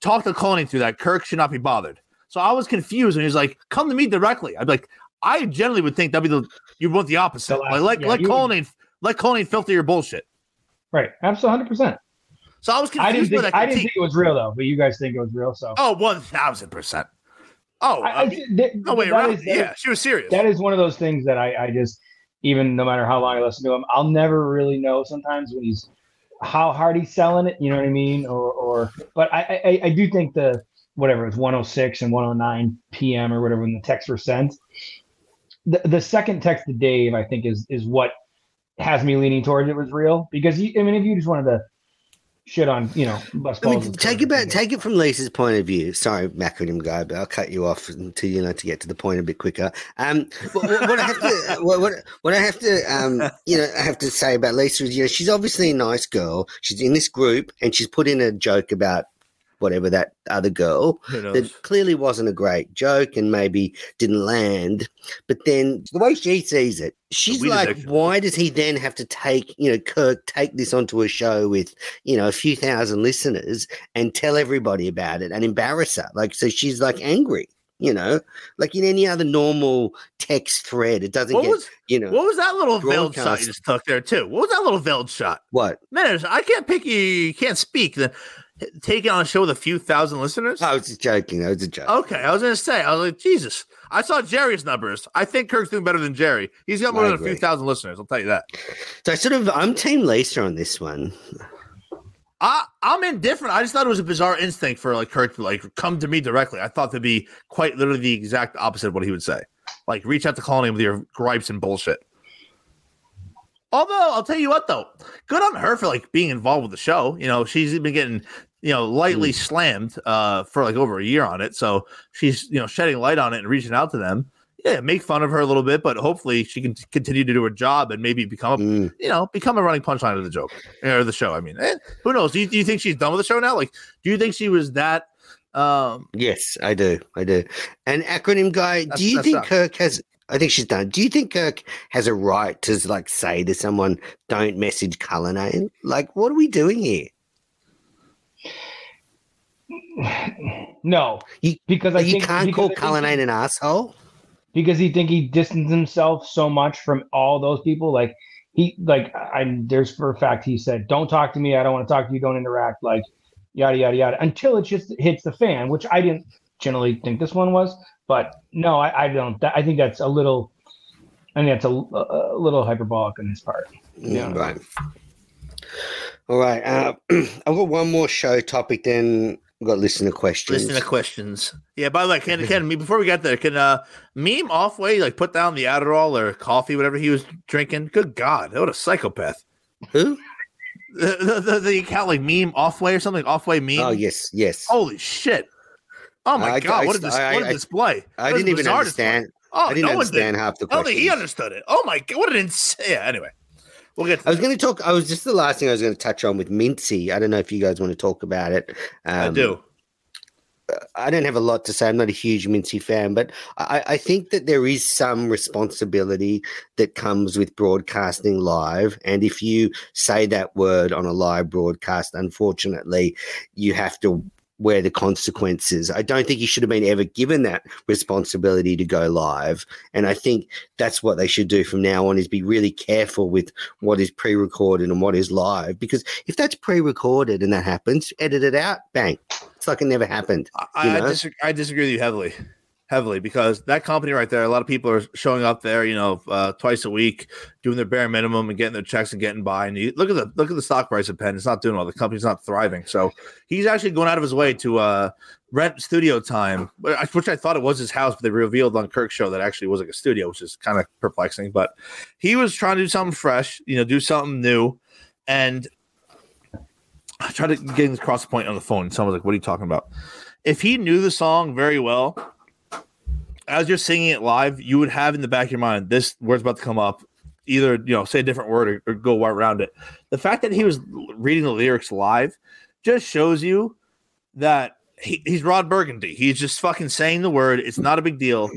talk to Colleen through that. Kirk should not be bothered. So I was confused when he was like, "Come to me directly." I'd be like, I generally would think that'd be the you want the opposite. The last- like let yeah, let you would- Colleen let Colleen filter your bullshit. Right. Absolutely 100%. So I was I didn't confused think that I didn't think it was real though, but you guys think it was real. So Oh, one thousand percent. Oh, I, I I, mean, that- no way around. is- that is- yeah, she was serious. that is one of those things that I, I just even no matter how long I listen to him, I'll never really know sometimes when he's how hard he's selling it. You know what I mean? Or or but I I, I do think the whatever it's 106 and 109 p.m. or whatever when the texts were sent. The the second text to Dave I think is is what has me leaning towards it was real because you, I mean if you just wanted to shit on you know bus I mean, take it back. Take it from Lisa's point of view. Sorry, acronym guy, but I'll cut you off until you know to get to the point a bit quicker. Um, what, what, what I have to, (laughs) what, what, what I have to, um, you know, I have to say about Lisa is, you know, she's obviously a nice girl. She's in this group, and she's put in a joke about whatever that other girl that clearly wasn't a great joke and maybe didn't land. But then the way she sees it, she's like, why does he then have to take, you know, Kirk take this onto a show with, you know, a few thousand listeners and tell everybody about it and embarrass her? Like, so she's like angry. You know, like in any other normal text thread, it doesn't what get, was you know, what was that little veiled shot you just took there too? What was that little veiled shot? what? Man, I can't pick you. You can't speak. Then take it on a show with a few thousand listeners. I was just joking. I was a joke. Okay, I was gonna say, I was like, Jesus. I saw Jerry's numbers. I think Kirk's doing better than Jerry. He's got more I than a few thousand listeners. I'll tell you that. So I sort of, I'm Team Lisa on this one. I I'm indifferent. I just thought it was a bizarre instinct for like Kirk to like come to me directly. I thought to be quite literally the exact opposite of what he would say. Like reach out to Cullinane with your gripes and bullshit. Although I'll tell you what though, good on her for like being involved with the show. You know, she's been getting you know lightly slammed uh for like over a year on it. So she's you know shedding light on it and reaching out to them. Yeah, make fun of her a little bit, but hopefully she can continue to do her job and maybe become a Mm. you know, become a running punchline of the joke or the show. I mean, eh, who knows? Do you, do you think she's done with the show now? Like, do you think she was that? Um, Yes, I do. I do. And acronym guy, do you think. Kirk has? I think she's done. Do you think Kirk has a right to like say to someone, "Don't message Cullinane"? Eh? Like, what are we doing here? no You- because I you think can't call I think he- Cullinane an asshole. because he think he distanced himself so much from all those people. Like he like I there's for a fact he said, "Don't talk to me. I don't want to talk to you. Don't interact." Like yada yada yada until it just hits the fan, which I didn't generally think this one was. But no, I, I don't. I think that's a little. I think that's a, a little hyperbolic on his part. Yeah. Right. All right. Uh, (clears throat) I've got one more show topic. Then we've got listener questions. listen to questions. Yeah. By the way, can can me before we get there, can uh meme Offway like put down the Adderall or coffee, whatever he was drinking? Good God, what a psychopath! Who? The the, the, the account like meme Offway or something. Offway meme. Oh yes, yes. Holy shit! Oh my I- God, I- what a, dis- I- what a I- display! I didn't even bizarre display. understand. Oh, I didn't no one understand half the I don't think he understood it. Oh my God, what an insane! Yeah. Anyway, we'll get. To I was going to talk. I was just the last thing I was going to touch on with Mincy. I don't know if you guys want to talk about it. I Um, do. I don't have a lot to say. I'm not a huge Mincy fan, but I, I think that there is some responsibility that comes with broadcasting live. And if you say that word on a live broadcast, unfortunately, you have to wear the consequences. I don't think he should have been ever given that responsibility to go live. And I think that's what they should do from now on is be really careful with what is pre-recorded and what is live. Because if that's pre-recorded and that happens, edit it out, bang. It's like it never happened. I, I, disagree, I disagree with you heavily, heavily because that company right there, a lot of people are showing up there, you know, uh, twice a week, doing their bare minimum and getting their checks and getting by. And you look at the look at the stock price of Penn; it's not doing well. The company's not thriving. So he's actually going out of his way to uh, rent studio time, which I- thought it was his house, but they revealed on Kirk's show that actually was like a studio, which is kind of perplexing. But he was trying to do something fresh, you know, do something new, and I tried to get across the point on the phone. Someone was like, "What are you talking about?" If he knew the song very well, as you're singing it live, you would have in the back of your mind this word's about to come up. either you know say a different word or, or go around it. The fact that he was reading the lyrics live just shows you that he, he's Ron Burgundy. He's just fucking saying the word. It's not a big deal.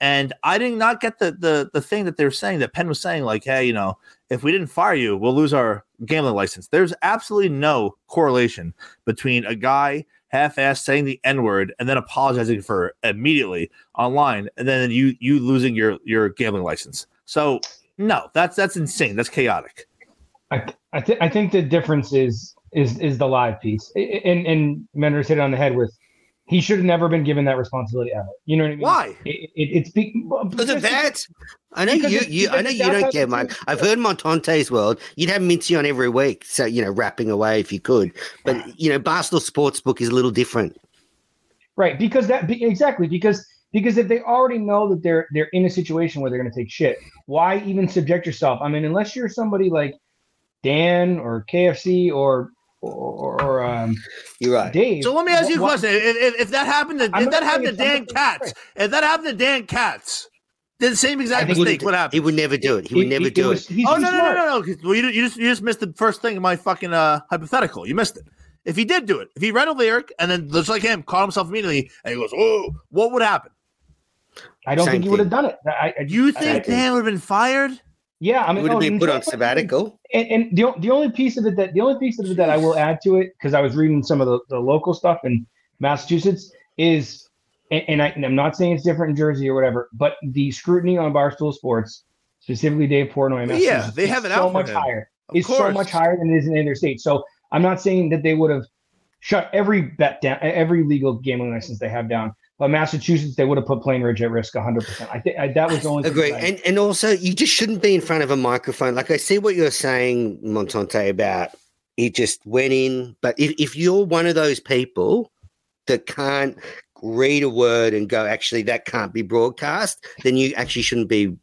And I did not get the the the thing that they were saying that Penn was saying, like, hey, you know, if we didn't fire you, we'll lose our gambling license. There's absolutely no correlation between a guy half-ass saying the n-word and then apologizing for immediately online and then you you losing your your gambling license. So no that's that's insane. That's chaotic. I I, th- I think the difference is is is the live piece, and and Mender's hit it on the head with he should have never been given that responsibility ever. You know what I mean? Why? It, it, it's be, Because of that. I know you, you I know you don't care, Mike. I've heard Montante's world. You'd have Mincy on every week, so you know, rapping away if you could. But you know, Barstool Sportsbook is a little different. right because that exactly because because if they already know that they're they're in a situation where they're going to take shit, why even subject yourself? I mean, unless you're somebody like Dan or KFC or or, or um, You're right. Dave. So let me ask you a wh- wh- question: if, if, if that happened to I'm if that not happened to Dan it's Katz, if that happened to Dan Katz, did the same exact think mistake. would- What happened? He would never do it. He would he- never he- do was- it. he's Oh too no, no, no, no, no! Well, you, you just you just missed the first thing in my fucking uh, hypothetical. You missed it. If he did do it, if he read a lyric and then just like him, caught himself immediately, and he goes, "Oh, what would happen?" I don't Same think he would have done it. I, I, You I- think I- Dan would have been fired? Yeah, I mean, would have oh, been put on sabbatical. And, and the, the only piece of it that the only piece of it that I will add to it because I was reading some of the, the local stuff in Massachusetts is, and, and, I, and I'm not saying it's different in Jersey or whatever, but the scrutiny on Barstool Sports, specifically Dave Portnoy, Yeah, they have it so out much him. higher. Of Is so much higher than it is in other states. So I'm not saying that they would have shut every bet down, every legal gambling license they have down. But Massachusetts, they would have put Plainridge at risk 100. percent I think that was the only. thing Agree. And and also you just shouldn't be in front of a microphone. Like I see what you're saying, Montante, about he just went in. But if, if you're one of those people that can't read a word and go, actually, that can't be broadcast, then you actually shouldn't be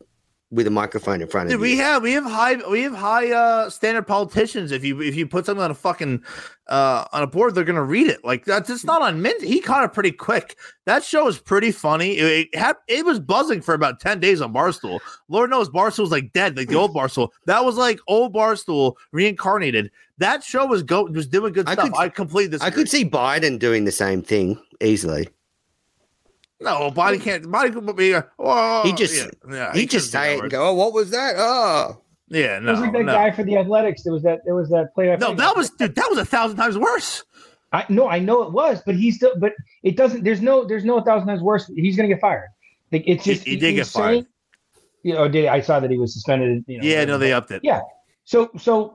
with a microphone in front of Dude, you. we have we have high we have high uh standard politicians. If you if you put something on a fucking uh on a board, they're gonna read it. Like that's it's not on mint. He caught it pretty quick. That show was pretty funny. It, it had it was buzzing for about ten days on Barstool. Lord knows Barstool's like dead, like the old Barstool. That was like old Barstool reincarnated. That show was go was doing good I stuff. could- I completely I could see Biden doing the same thing easily. No body can't body could be. Uh, oh, He just- yeah, yeah, He just couldn't it and go, "Oh, what was that? Oh, Yeah, it no, was like that no. guy for the Athletics. There was that. There was that play. no, that was dude. That was a thousand times worse. I no, I know it was, but he's still. But it doesn't. There's no. There's no a thousand times worse. He's gonna get fired. Like it's just. he did get fired. saying- You know, did I saw that he was suspended? You know, Yeah, no, whatever. they upped it. Yeah. So so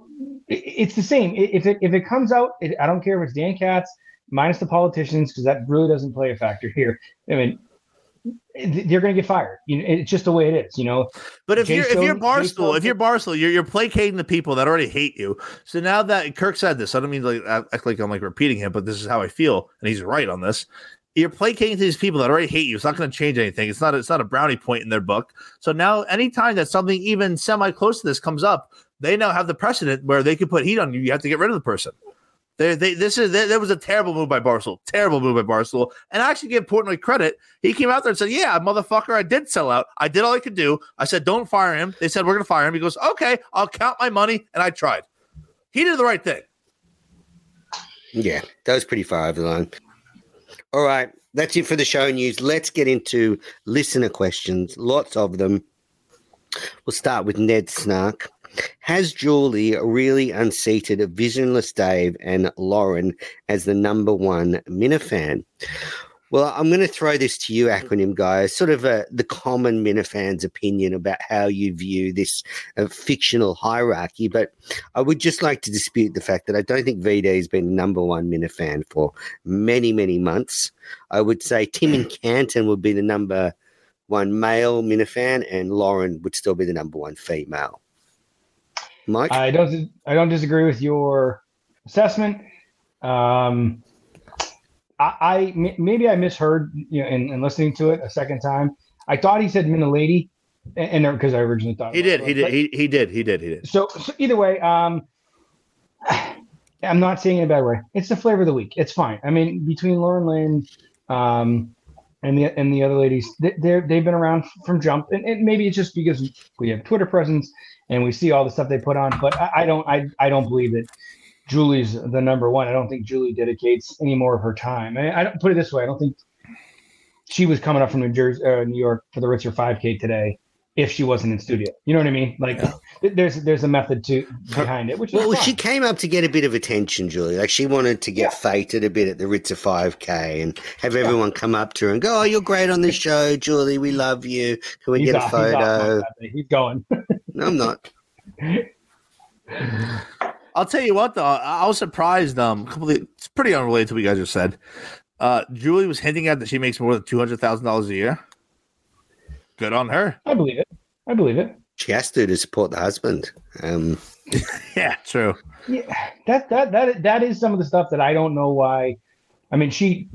i- it's the same. If it if it comes out, it, I don't care if it's Dan Katz minus the politicians because that really doesn't play a factor here. I mean, they're going to get fired. You know, it's just the way it is. You know, But if Jay you're if you're Barstool, if you're Barstool, you're you're placating the people that already hate you. So now that Kirk said this, I don't mean like act act like I'm like repeating him, but this is how I feel, and he's right on this. You're placating these people that already hate you. It's not going to change anything. It's not it's not a brownie point in their book. So now, anytime that something even semi close to this comes up, they now have the precedent where they could put heat on you. You have to get rid of the person. They, they, this is that was a terrible move by Barstool. Terrible move by Barstool. And I actually give Portnoy credit. He came out there and said, "Yeah, motherfucker, I did sell out. I did all I could do. I said, don't fire him. They said we're gonna fire him. He goes, okay, I'll count my money, and I tried. He did the right thing. yeah, that was pretty far over the line." All right, that's it for the show news. Let's get into listener questions. Lots of them. We'll start with Ned Snark. Has Julie really unseated Visionless Dave and Lauren as the number one Minifan? Well, I'm going to throw this to you, acronym guys. Sort of uh the common Minifan's opinion about how you view this uh, fictional hierarchy, but I would just like to dispute the fact that I don't think VD has been number one Minifan for many, many months. I would say Tim and Canton would be the number one male Minifan, and Lauren would still be the number one female. Mike, I don't. I don't disagree with your assessment. Um, I, I m- maybe I misheard you know, in, in listening to it a second time. I thought he said Minilady, and because I originally thought He did. He did. but- He, he did. He did. He did. so, so either way, um, I'm not saying it in a bad way. It's the flavor of the week. It's fine. I mean, between Lauren Lynn, um, and the and the other ladies, they- they're they've been around from jump, and, and maybe it's just because we have Twitter presence and we see all the stuff they put on. But I, I don't I I don't believe that Julie's the number one. I don't think Julie dedicates any more of her time. I, I don't put it this way. I don't think she was coming up from New Jersey, uh, New York for the Ritzer 5K today if she wasn't in studio. You know what I mean? Like th- there's there's a method to behind it, which Well, she came up to get a bit of attention, Julie. Like she wanted to get fated a bit at the Ritzer 5K and have everyone come up to her and go, "Oh, you're great on this (laughs) show, Julie. We love you. Can we He's get a off- he's off photo?" He's going. (laughs) No, I'm not. I'll tell you what, though, I I was surprised. Um, completely, it's pretty unrelated to what you guys just said. Uh, Julie was hinting at that she makes more than two hundred thousand dollars a year. Good on her. I believe it. I believe it. She has to to support the husband. Um, (laughs) Yeah, true. Yeah, that that that that is some of the stuff that I don't know why. I mean, she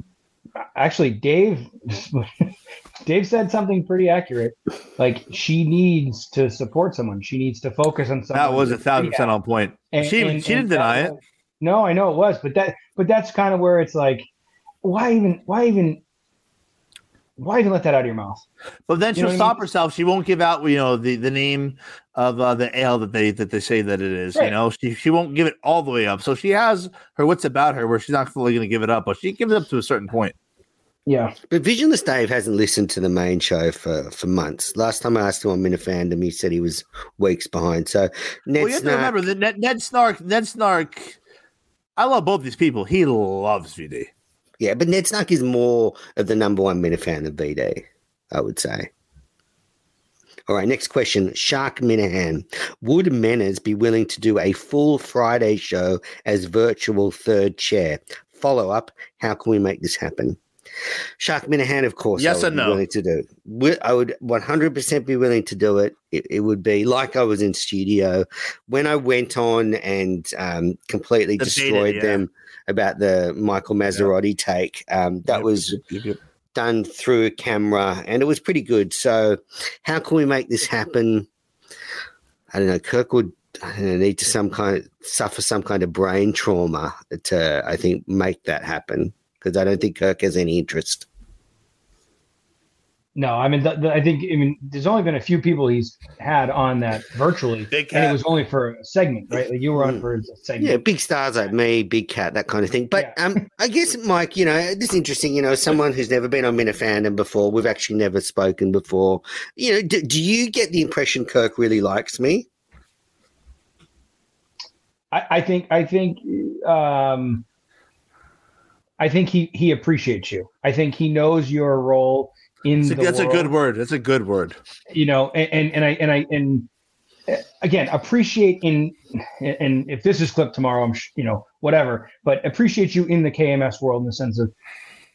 actually Dave (laughs) Dave said something pretty accurate. Like she needs to support someone. She needs to focus on someone. That was a thousand percent on point. And- she and- she and didn't deny it. was- No, I know it was, but that but that's kind of where it's like, why even why even why even let that out of your mouth? But then You she'll know what I stop mean? herself. She won't give out, you know, the, the name of uh, the ale that they that they say that it is. You know, she she won't give it all the way up. So she has her wits about her, where she's not fully going to give it up, but she gives it up to a certain point. Yeah, but Visionless Dave hasn't listened to the main show for, for months. Last time I asked him on Minifandom, he said he was weeks behind. So Ned well, you have to remember that Ned, Ned Snark, Ned Snark. I love both these people. He loves VD. yeah, but Ned Snark is more of the number one Minifan than VD, I would say. All right, next question. Shark Minihane. Would Menners be willing to do a full Friday show as virtual third chair? Follow up. How can we make this happen? Shark Minihane, of course. Yes I and would be no. Willing to do. I would 100% be willing to do it. it. It would be like I was in studio when I went on and um, completely Debated, destroyed yeah. them about the Michael Mazzarotti take. Um, that was done through a camera and it was pretty good. So, how can we make this happen? I don't know. Kirk would know, need to some kind of suffer some kind of brain trauma to, I think, make that happen because I don't think Kirk has any interest. no, I mean, the, the, I think I mean, there's only been a few people he's had on that virtually, Big and it was only for a segment, right? Like you were on Mm. for a segment. Yeah, big stars like me, big cat, that kind of thing. But um, I guess, Mike, you know, this is interesting. You know, someone who's never been on Minifandom before, we've actually never spoken before. You know, do, do you get the impression Kirk really likes me? I, I think I think um, I think he he appreciates you. I think he knows your role in That's, a, the that's a good word. That's a good word. You know, and, and and I and I and uh, again appreciate in and if this is clipped tomorrow, I'm sh- you know whatever, but appreciate you in the KMS world in the sense of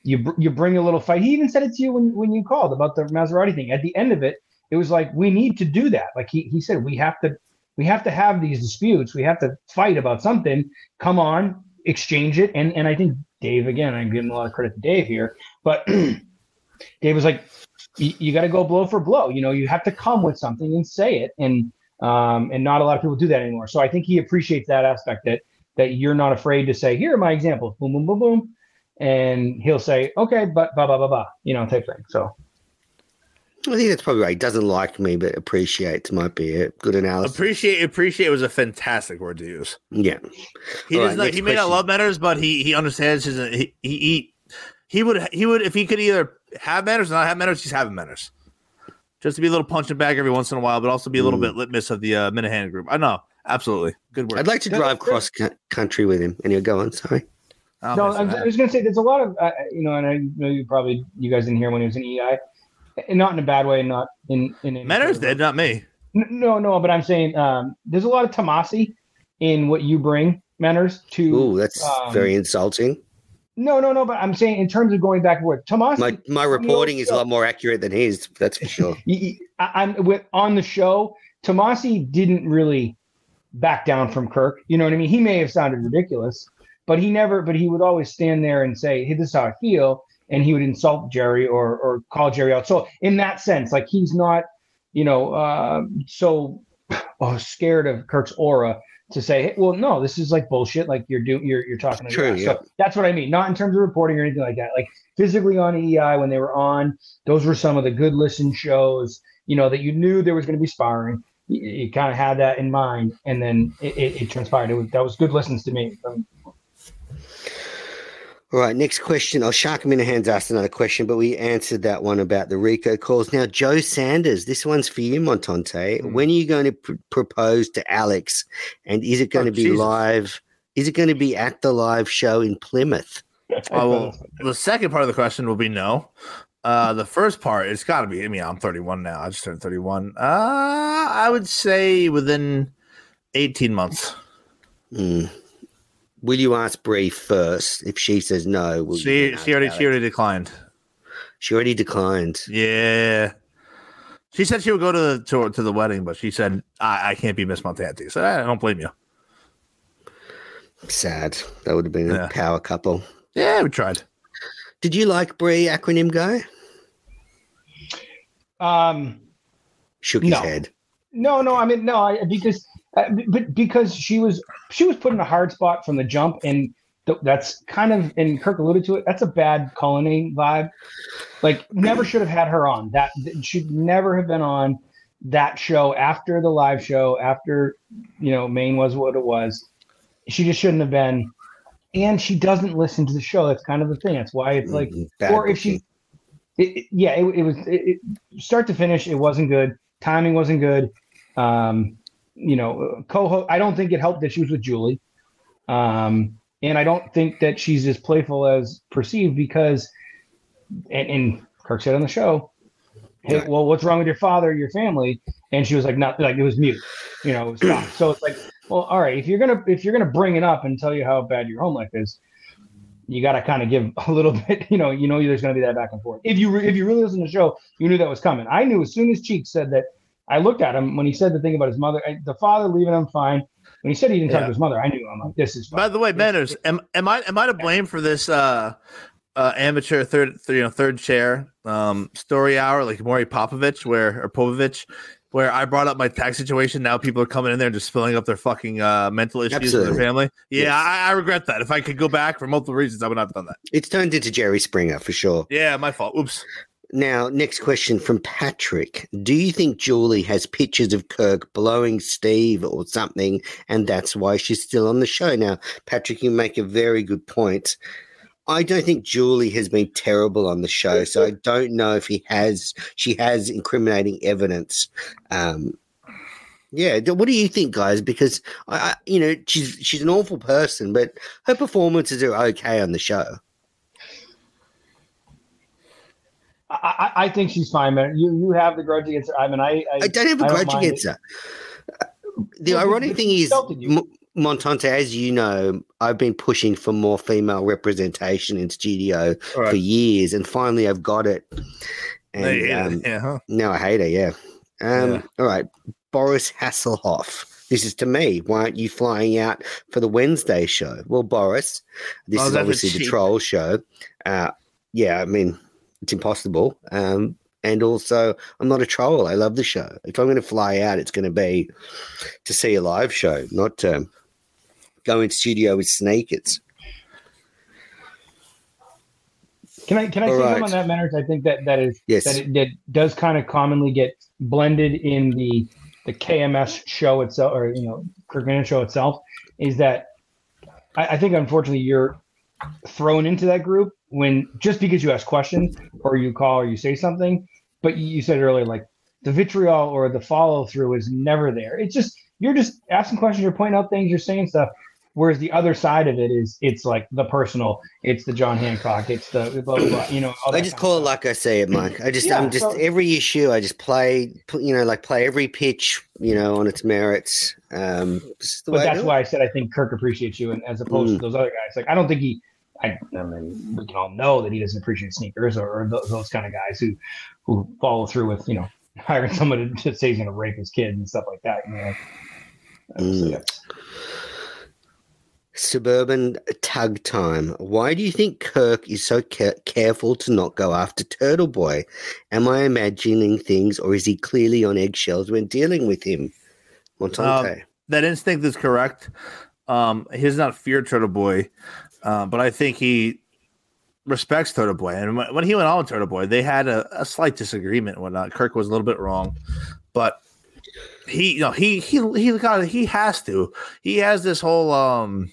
you br- you bring a little fight. He even said it to you when when you called about the Maserati thing. At the end of it, it was like we need to do that. Like he he said, we have to we have to have these disputes. We have to fight about something. Come on, exchange it. And and I think Dave again, I'm giving a lot of credit to Dave here, but (clears throat) Dave was like, you, got to go blow for blow. You know, you have to come with something and say it. And um, and not a lot of people do that anymore. So I think he appreciates that aspect that that you're not afraid to say, here are my examples, boom, boom, boom, boom, and he'll say, okay, but blah blah blah blah, you know, type thing. So I think that's probably right. He doesn't like me, but appreciates might be a good analysis. Appreciate appreciate was a fantastic word to use. yeah. He All does right, not, next he may not love manners, but he he understands his he, he he he would he would if he could either have manners or not have manners, he's having manners. Just to be a little punching bag every once in a while, but also be a little Mm. bit litmus of the uh, Minihane group. I know, absolutely, good word. I'd like to drive that's cross cou- country with him. And he'll go on. Sorry. I'll no, I was. I was going to say there's a lot of uh, you know, and I know you probably you guys didn't hear when he was in EI, and not in a bad way, not in in any manners sort did, not me. No, no, but I'm saying um, there's a lot of Tomasi in what you bring, Manners, to. Ooh, that's um, very insulting. No, no, no, but I'm saying in terms of going back and forth, Tomasi. My my reporting is a lot more accurate than his. That's for sure. (laughs) y- y- I, am with on the show. Tomasi didn't really back down from Kirk. You know what I mean? He may have sounded ridiculous, but he never. But he would always stand there and say, "Hey, this is how I feel," and he would insult Jerry or or call Jerry out. So in that sense, like he's not, you know, uh, so (sighs) oh, scared of Kirk's aura to say, hey, well, no, this is like bullshit. Like you're doing, you're you're talking. to True, yeah. So that's what I mean. Not in terms of reporting or anything like that. Like physically on EI when they were on, those were some of the good listen shows. You know that you knew there was going to be sparring. You, you kind of had that in mind, and then it, it, it transpired. It was, that was good listens to me. Um, All right, next question. Oh, Shark Minihane's asked another question, but we answered that one about the Rico calls. Now, Joe Sanders, this one's for you, Montante. Hmm. When are you going to pr- propose to Alex? And is it going Oh, to be Jesus. live? Is it going to be at the live show in Plymouth? (laughs) Oh, well, the second part of the question will be no. Uh, the first part, it's got to be. I mean, I'm 31 now. I just turned 31. Uh, I would say within 18 months. Hmm. Will you ask Bree first? If she says no, will She then she already Alex? she already declined. She already declined. Yeah. She said she would go to the to, to the wedding, but she said I, I can't be Miss Montante. So I don't blame you. Sad. That would have been Yeah. a power couple. Yeah, we tried. Did you like Bree acronym guy? um, Shook his No. head. No, no, I mean no, I, because but because she was she was put in a hard spot from the jump, and th- that's kind of and Kirk alluded to it. That's a bad colony vibe. Like never should have had her on. That should never have been on that show after the live show after you know Maine was what it was. She just shouldn't have been. And she doesn't listen to the show. That's kind of the thing. That's why it's like Mhm. Or if she it, it- yeah it, it was start to finish it wasn't good timing wasn't good um you know co-host. i don't think it helped that she was with julie um and i don't think that she's as playful as perceived because and, and kirk said on the show hey well what's wrong with your father your family and she was like not like it was mute you know stop so it's like well all right if you're gonna if you're gonna bring it up and tell you how bad your home life is you got to kind of give (laughs) a little bit, you know, you know, there's going to be that back and forth. If you, re- if you really listen to the show, you knew that was coming. I knew as soon as Cheek said that, I looked at him when he said the thing about his mother, I, the father leaving him fine. When he said he didn't talk to his mother, I knew I'm like, this is fine. By the way, Manners, am, am I am I to blame for this uh, uh, amateur third th- you know third chair um, story hour like Maury Popovich where or Povich where I brought up my tax situation. Now people are coming in there and just filling up their fucking uh, mental issues with their family. Yeah, Yes. I, I regret that. If I could go back for multiple reasons, I would not have done that. It's turned into Jerry Springer for sure. Yeah, my fault. Oops. Now, next question from Patrick. Do you think Julie has pictures of Kirk blowing Steve or something, and that's why she's still on the show? Now, Patrick, you make a very good point. I don't think Julie has been terrible on the show, so I don't know if he has. She has incriminating evidence. Um, yeah, what do you think, guys? Because I, I, you know, she's she's an awful person, but her performances are okay on the show. I, I, think she's fine, man. You, you have the grudge against her. I mean, I, I, I don't have a I grudge against her. The ironic thing is. M- Montante, as you know, I've been pushing for more female representation in studio All for years, and finally I've got it. And yeah, um, yeah, huh? now I hate her. Yeah. Um, Yeah. All right, Boris Hasselhoff. This is to me. Why aren't you flying out for the Wednesday show? Well, Boris, this Oh, is obviously the troll show. Uh, yeah, I mean, it's impossible. Um, and also, I'm not a troll. I love the show. If I'm going to fly out, it's going to be to see a live show, not to go in studio with sneakers. Can I can I All say right. something on that matters? I think that that is Yes. that it that does kind of commonly get blended in the the KMS show itself, or you know, Kirkman show itself. Is that I, I think unfortunately you're thrown into that group when just because you ask questions or you call or you say something, but you said earlier like the vitriol or the follow through is never there. It's just you're just asking questions, you're pointing out things, you're saying stuff. Whereas the other side of it is it's like the personal, it's the John Hancock, it's the blah blah, blah you know. I just call it like I say it, Mike. I just, Yeah, I'm just so- every issue. I just play, you know, like play every pitch, you know, on its merits. Um, But I that's do why I said I think Kirk appreciates you, and as opposed Mm. to those other guys, like I don't think he. I, I mean, we can all know that he doesn't appreciate sneakers or, or those, those kind of guys who who follow through with you know (laughs) hiring someone to say he's going to rape his kid and stuff like that. You know, Mm. yeah. Suburban tug time. Why do you think Kirk is so ca- careful to not go after Turtle Boy? Am I imagining things, or is he clearly on eggshells when dealing with him? Montante. that instinct is correct. Um, he does not fear Turtle Boy, uh, but I think he respects Turtle Boy. And when, he went on with Turtle Boy, they had a, a slight disagreement and whatnot. Kirk was a little bit wrong, but he, you know, he he he got he has to. He has this whole um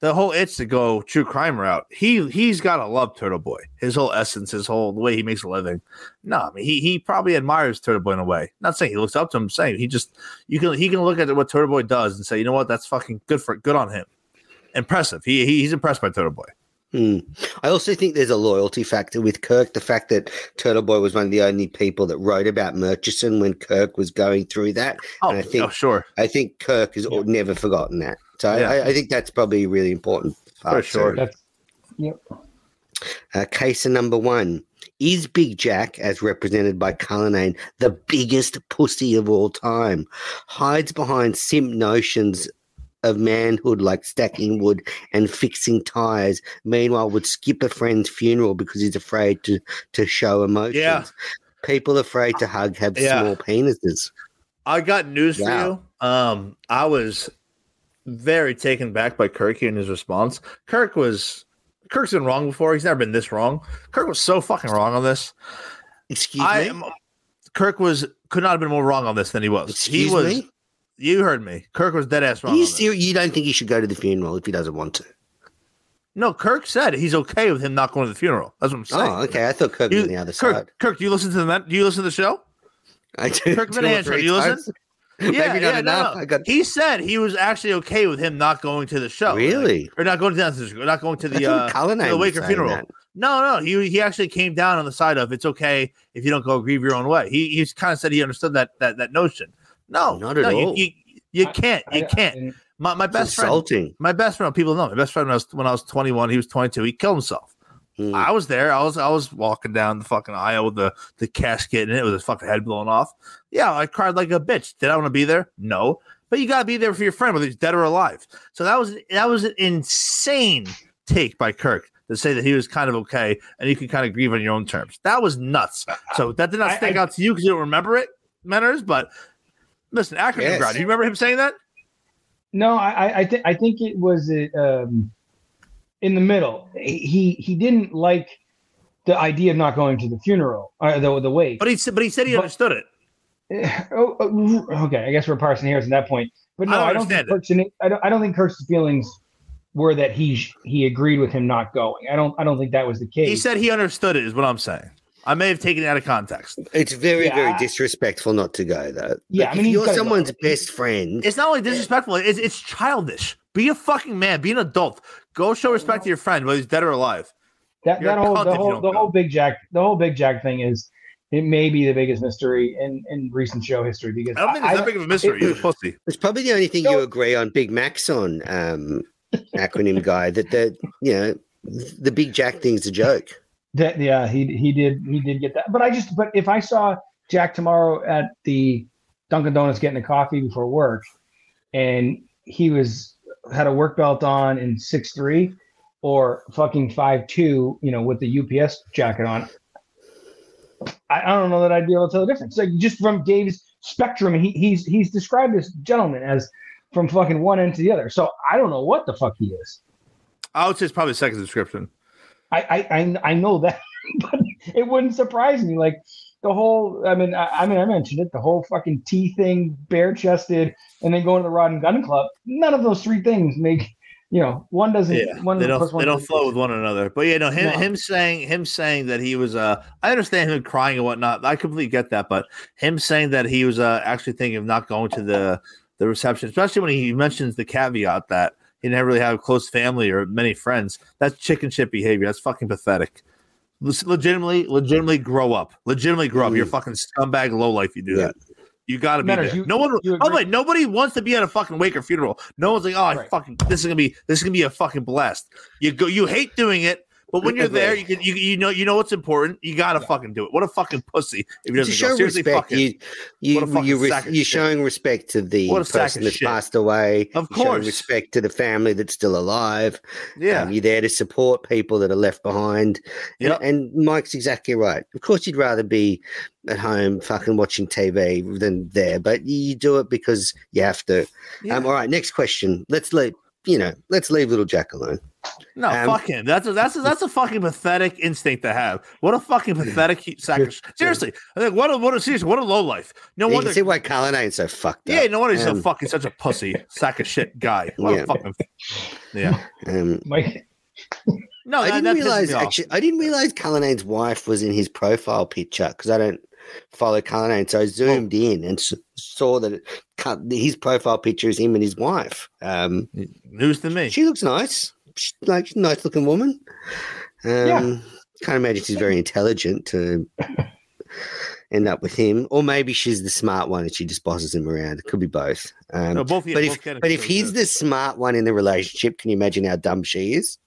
the whole itch to go true crime route. He he's got to love Turtle Boy. His whole essence, his whole the way he makes a living. No, I mean he he probably admires Turtle Boy in a way. Not saying he looks up to him. Saying he just you can he can look at what Turtle Boy does and say, you know what, that's fucking good for good on him. Impressive. He, he he's impressed by Turtle Boy. Hmm. I also think there's a loyalty factor with Kirk. The fact that Turtle Boy was one of the only people that wrote about Murchison when Kirk was going through that. Oh, and I think oh sure. I think Kirk has Yeah. never forgotten that. So Yeah. I, I think that's probably a really important. For sure. That's yep. Uh, case number one. Is Big Jack, as represented by Cullinane, the biggest pussy of all time? Hides behind simp notions of manhood like stacking wood and fixing tires. Meanwhile, would skip a friend's funeral because he's afraid to, to show emotions. Yeah. People afraid to hug have Yeah. small penises. I got news Wow. for you. Um, I was very taken back by Kirk and his response. Kirk was Kirk's been wrong before. He's never been this wrong. Kirk was so fucking wrong on this. Excuse I me? Kirk was could not have been more wrong on this than he was. Excuse he was me? You heard me. Kirk was dead ass wrong. you, you don't think he should go to the funeral if he doesn't want to? No, Kirk said he's okay with him not going to the funeral. That's what I'm saying. Oh, okay. I thought Kirk You- was on the other Kirk, side. Kirk, do you listen to the do you listen to the show? I do Kirk two or Minihane, three you listen? times. (laughs) Maybe not no, enough. no. I got He said he was actually okay with him not going to the show. Really? or not going to the not going to the uh, the Waker funeral. that. No, no, he he actually came down on the side of it's okay if you don't go grieve your own way. He he's kind of said he understood that that that notion. No, Not at no, you- all. You, you, I- can't. You I- can't. My my It's best friend, my best friend. People know my best friend when I was when I was twenty one. He was twenty two. He killed himself. Mm. I was there. I was I was walking down the fucking aisle with the the casket and it with his fucking head blown off. Yeah, I cried like a bitch. Did I want to be there? No. But you gotta be there for your friend, whether he's dead or alive. So that was that was an insane take by Kirk to say that he was kind of okay and you can kind of grieve on your own terms. That was nuts. So that did not I- stick I- out to you because you don't remember it, Menners. But listen, acronym Yes. ground. Do you remember him saying that? No, I I, I think I think it was uh, um, in the middle. He he didn't like the idea of not going to the funeral or the the wake. But he said, but he said he But- understood it. (laughs) oh, oh, okay, I guess we're parsing hairs at that point. But no, I don't I don't, think understand Kirk's. I don't. I don't think Kirk's feelings were that he he agreed with him not going. I don't. I don't think that was the case. He said he understood it. Is what I'm saying. I may have taken it out of context. It's very, Yeah, very disrespectful not to go, though. Yeah, Like, I mean, if you're gotta go. someone's best friend. It's not only disrespectful; it's, it's childish. Be a fucking man. Be an adult. Go show respect to your friend, whether he's dead or alive. that you're that whole the whole the go. whole big Jack the whole big Jack thing is it may be the biggest mystery in in recent show history because I don't think it's that big of a mystery. He's a pussy. It's probably the only thing No. you agree on, Big Max on, um, acronym guy, that the you know the Big Jack thing's a joke. That yeah, he he did he did get that. But I just but if I saw Jack tomorrow at the Dunkin' Donuts getting a coffee before work, and he was had a work belt on in six three or fucking five two, you know, with the UPS jacket on, I, I don't know that I'd be able to tell the difference. Like just from Dave's spectrum, he, he's he's described this gentleman as from fucking one end to the other. So I don't know what the fuck he is. I would say it's probably second description. I I I, I know that, (laughs) but it wouldn't surprise me. Like the whole, I mean, I, I mean, I mentioned it. The whole fucking T thing, bare chested, and then going to the Rod and Gun Club. None of those three things make, you know, one doesn't. Yeah, one they don't one they don't flow with one another. But yeah, no, him No. him saying him saying that he was uh I understand him crying and whatnot. I completely get that, but him saying that he was uh actually thinking of not going to the the reception, especially when he mentions the caveat that he didn't really have a close family or many friends. That's chicken shit behavior. That's fucking pathetic. Legitimately, legitimately grow up. Legitimately grow up. You're a mm. fucking scumbag low life. You do Yeah. that. You got to be Manners, there. you- no one. you Oh agree- wait, nobody wants to be at a fucking Waker funeral. No one's like, oh, I Right. fucking this is gonna be this is gonna be a fucking blast. You go, you hate doing it, But when you're there, you can you, you know you know what's important. You gotta fucking do it. What a fucking pussy if doesn't show go. Respect, fuck him. you you you re- you're shit. showing respect to the What a sack person that's shit. passed away. Of You're showing course. respect to the family that's still alive. Yeah, Um, you're there to support people that are left behind. And- Yep. And, Mike's exactly right. Of course, you'd rather be at home fucking watching TV than there, but you do it because you have to. Yeah. Um, all right, next question. Let's leave. You know, let's leave little Jack alone. no, um, fuck him. That's a, that's a, that's a fucking pathetic instinct to have. What a fucking pathetic he- sack of sh- Seriously, I think what a what a seriously what a low life. No you wonder. can see why Cullinane's so fucked up. Yeah, no wonder he's so Um, fucking such a pussy (laughs) sack of shit guy. What Yeah. a fucking yeah. Um, Mike, No, I that, didn't that realize actually. I didn't realize Cullinane's wife was in his profile picture because I don't follow Cullinane. So I zoomed in and saw that his profile picture is him and his wife. Um, News to me. she looks nice, she's like nice looking woman. Um, Yeah. Can't imagine she's very intelligent to (laughs) end up with him, or maybe she's the smart one and she just bosses him around. It could be both. Um, No, both, yeah, but both if but if he's the smart one in the relationship, can you imagine how dumb she is?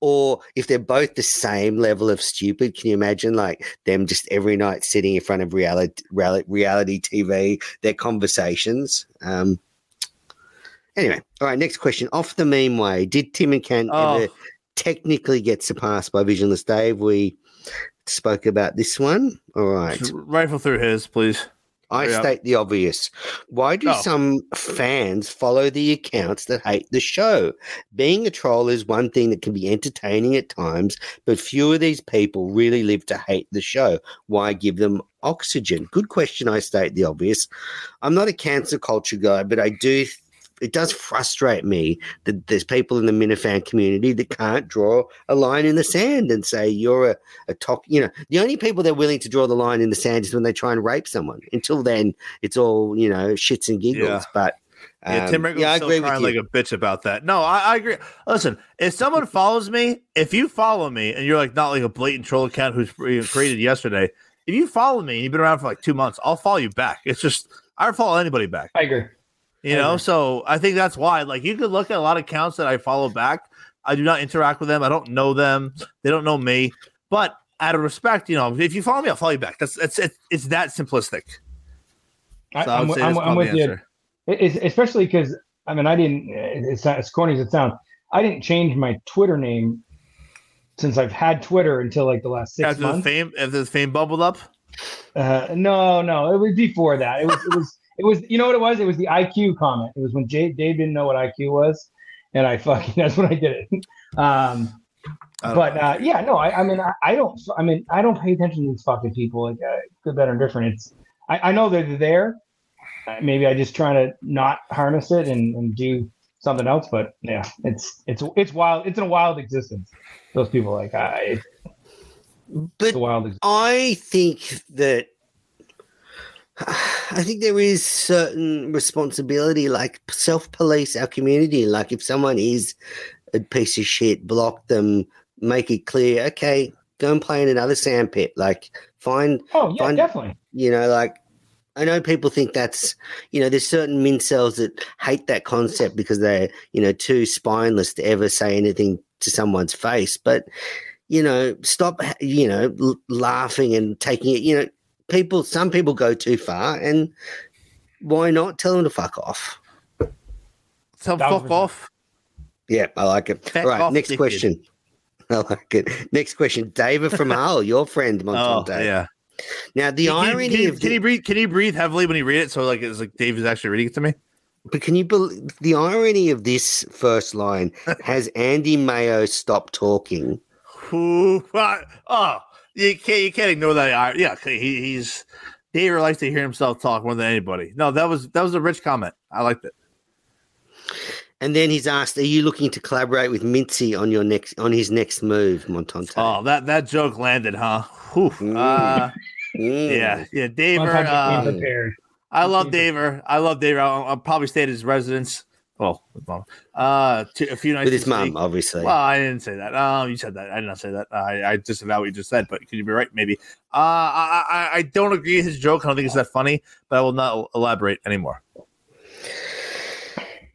Or if they're both the same level of stupid, can you imagine like them just every night sitting in front of reality reality, TV, their conversations? Um, anyway, all right. Next question. Off the meme way, did Tim and Ken Oh. ever technically get surpassed by Visionless Dave? We spoke about this one. All right. Just rifle through his, please. I Yeah. state the obvious. Why do Oh. some fans follow the accounts that hate the show? Being a troll is one thing that can be entertaining at times, but few of these people really live to hate the show. Why give them oxygen? Good question. I state the obvious. I'm not a cancer culture guy, but I do. It does frustrate me that there's people in the Minifan community that can't draw a line in the sand and say you're a, a top. You know, the only people they're willing to draw the line in the sand is when they try and rape someone. Until then, it's all you know, shits and giggles. Yeah. But Yeah, um, Tim Riggle's yeah, I still agree with crying you. like a bitch about that. No, I, I agree. Listen, if someone (laughs) follows me, if you follow me and you're like not like a blatant troll account who's created yesterday, if you follow me and you've been around for like two months, I'll follow you back. It's just I don't follow anybody back. I agree. You know, so I think that's why. Like, you could look at a lot of accounts that I follow back. I do not interact with them. I don't know them. They don't know me. But out of respect, you know, if you follow me, I'll follow you back. That's it's it's, it's that simplistic. So I I'm, I'm, I'm with you. it's, especially because I mean I didn't. It's not as corny as it sounds. I didn't change my Twitter name since I've had Twitter until like the last six After the fame, after the fame bubbled up, Uh, no, no, it was before that. It was, it was, it was. You know what it was? It was the IQ comment. It was when Jay, Dave didn't know what IQ was, and I fucking (laughs) that's when I did it. Um, but uh, yeah, no, I, I mean, I, I don't. I mean, I don't pay attention to these fucking people. Like, uh, good, better, and different. It's. I, I know they're there. Uh, Maybe I just trying to not harness it and, and do something else. But yeah, it's it's it's wild. It's in a wild existence. Those people, like, I, But it's a wild. Existence. I think that (sighs) I think there is certain responsibility, like self police our community. Like if someone is a piece of shit, block them, make it clear. Okay, go and play in another sandpit. Like find, Oh yeah, fun- definitely. you know, like. I know people think that's, you know, there's certain min cells that hate that concept because they're, you know, too spineless to ever say anything to someone's face. But, you know, stop, you know, l- laughing and taking it. You know, people, some people go too far, and why not tell them to fuck off? tell Thousand fuck off. Yeah, I like it. Fuck All right, off, next dickhead. question. (laughs) I like it. Next question, David from (laughs) Hull, your friend Oh Montante. yeah. Now the Can, irony can, you, of can the- you breathe? Can you breathe heavily when you read it? So like it's like Dave is actually reading it to me. But can you believe the irony of this first line? (laughs) Has Andy Mayo stopped talking? Who? Oh, you can't you can't ignore that. I- Yeah, he, he's Dave likes to hear himself talk more than anybody. No, that was that was a rich comment. I liked it. And then he's asked, "Are you looking to collaborate with Mincy on your next on his next move, Montante?" Oh, that that joke landed, huh? Whew. Uh, Mm. yeah, yeah. Daver, Sometimes uh. I love Sometimes- Daver. I love Daver. I'll, I'll probably stay at his residence. Well, with mom. Uh, to, a few nights with his mum, obviously. Well, I didn't say that. Um, you said that. I did not say that. I, I disavow what you just said, but could you be right? Maybe. Uh, I, I, I don't agree with his joke. I don't think it's that funny, but I will not elaborate anymore.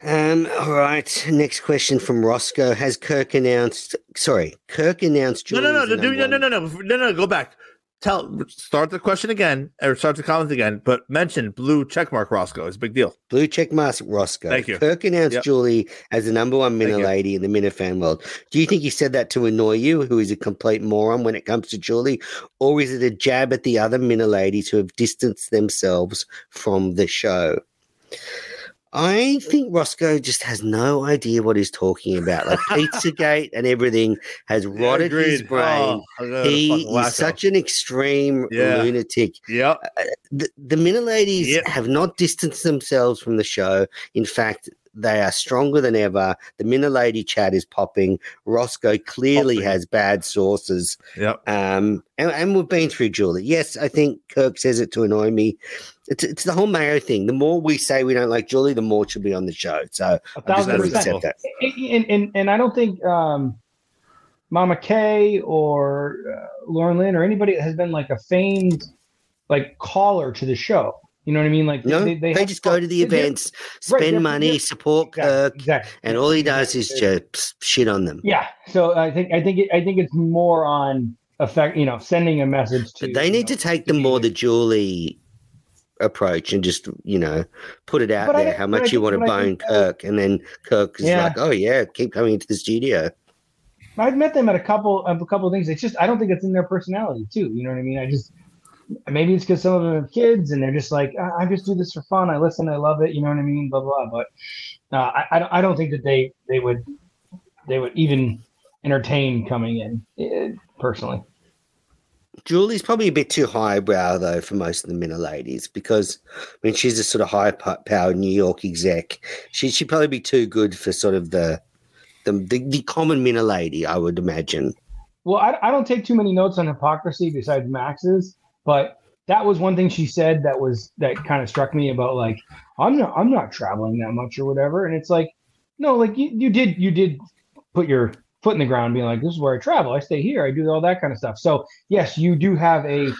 Um, all right. Next question from Roscoe. Has Kirk announced? Sorry, Kirk announced. No, no, no, no, no, no, no, no, no, no, no. Go back. Tell, start the question again, or start the comments again. But mention blue checkmark Roscoe. It's a big deal. Blue check mark Roscoe. Thank you. Kirk announced Yep. Julie as the number one Minna lady in the Minifan world. Do you think he said that to annoy you, who is a complete moron when it comes to Julie? Or is it a jab at the other Minna ladies who have distanced themselves from the show? I think Roscoe just has no idea what he's talking about. Like Pizzagate and everything has (laughs) rotted his brain. Oh, he is such an extreme Yeah. lunatic him. Yep. Uh, uh, the, the Minna ladies Yep. have not distanced themselves from the show. In fact, they are stronger than ever. The Minna lady chat is popping. Roscoe clearly Popping. has bad sources. Yep. Um, and, and we've been through Julie. Yes, I think Kirk says it to annoy me. It's, it's the whole Mayo thing. The more we say we don't like Julie, the more she'll be on the show. So A I just thousand gotta percent. accept that. and, and and I don't think um, Mama Kay or uh, Lauren Lynn or anybody that has been like a famed like caller to the show. You know what I mean? Like No, they, have- just go to the events, spend they're- money, they're- support Exactly, Kirk, exactly. and all he does is just shit on them. Yeah. So I think I think it, I think it's more on effect. You know, sending a message to. They need know, to take the more the Julie approach and just you know put it out But there don't- how but I much you want to but I bone Kirk, and then Kirk is Yeah. like, oh yeah, keep coming into the studio. I've met them at a couple of a couple of things. It's just I don't think it's in their personality too. You know what I mean? I just maybe it's because some of them have kids and they're just like I, I just do this for fun. I listen, I love it. You know what I mean? Blah blah. But uh, I I don't, think that they they would they would even entertain coming in eh, personally. Julie's probably a bit too highbrow though for most of the Minna ladies because I mean she's a sort of high powered New York exec. She she'd probably be too good for sort of the the the, the common Minna lady, I would imagine. Well, I, I don't take too many notes on hypocrisy besides Max's, but that was one thing she said that was that kind of struck me about like I'm not I'm not traveling that much or whatever, and it's like no, like you, you did you did put your foot in the ground, being like this is where I travel, I stay here, I do all that kind of stuff. So yes, you do have a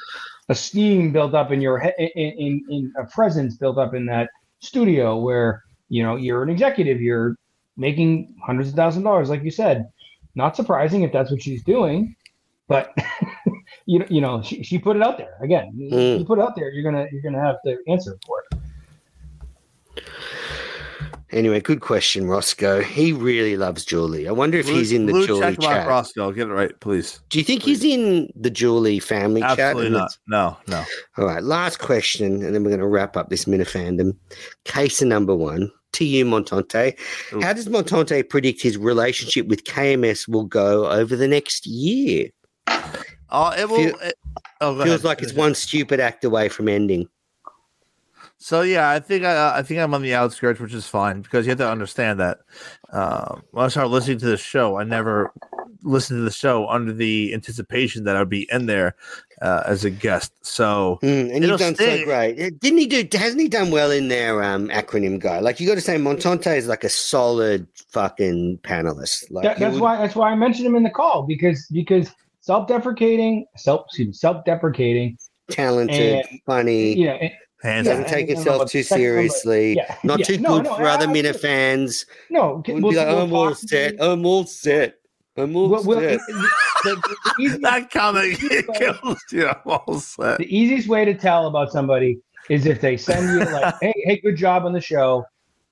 esteem built up in your he- in, in in a presence built up in that studio where you know you're an executive, you're making hundreds of thousand dollars, like you said. Not surprising if that's what she's doing, but (laughs) you know, you know, she, she put it out there again. Mm. You put it out there, you're gonna you're gonna have to answer for it. Anyway, good question, Roscoe. He really loves Julie. I wonder if Blue- he's in the blue Julie check mark chat. Roscoe. Get it right, please. Do you think he's in the Julie family chat? Absolutely And not. No, no. All right, last question, and then we're going to wrap up this Minifandom. Case number one to you, Montante. Ooh. How does Montante predict his relationship with KMS will go over the next year? Oh, it will. Feel- it- oh, Feels ahead. like it's one stupid act away from ending. So yeah, I think I, I think I'm on the outskirts, which is fine because you have to understand that uh, when I started listening to the show, I never listened to the show under the anticipation that I'd be in there uh, as a guest. So Mm, and you've done stay. so great. Uh, Didn't he do? Hasn't he done well in their um, acronym guy? Like you got to say, Montante is like a solid fucking panelist. Like That, that's would- why that's why I mentioned him in the call because because self-deprecating, self excuse me, self-deprecating, talented, funny. you know, and- hands Yeah. Doesn't up. take and- himself too and- seriously. yeah, Not yeah. too No, good no, for other I- I- Minna fans. no, Wouldn't we'll- be like, oh, we'll I'm all set. I'm all set. I'm all we'll- we'll- set. the- the- the (laughs) easiest- that comment (laughs) kills you. I'm all set. the easiest way to tell about somebody is if they send you like, (laughs) "Hey, hey, good job on the show."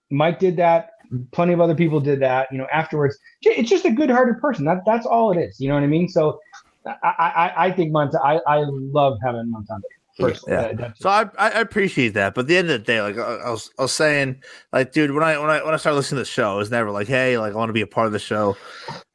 Mike did that. Plenty of other people did that. You know, afterwards, it's just a good-hearted person. That that's all it is. You know what I mean? So, I I, I- think Monta. I I love having Montante. First, Yeah. Uh, So I, I appreciate that, but at the end of the day, like I, I was, I was saying, like, dude, when I when I when I started listening to the show, it was never like, hey, like I want to be a part of the show.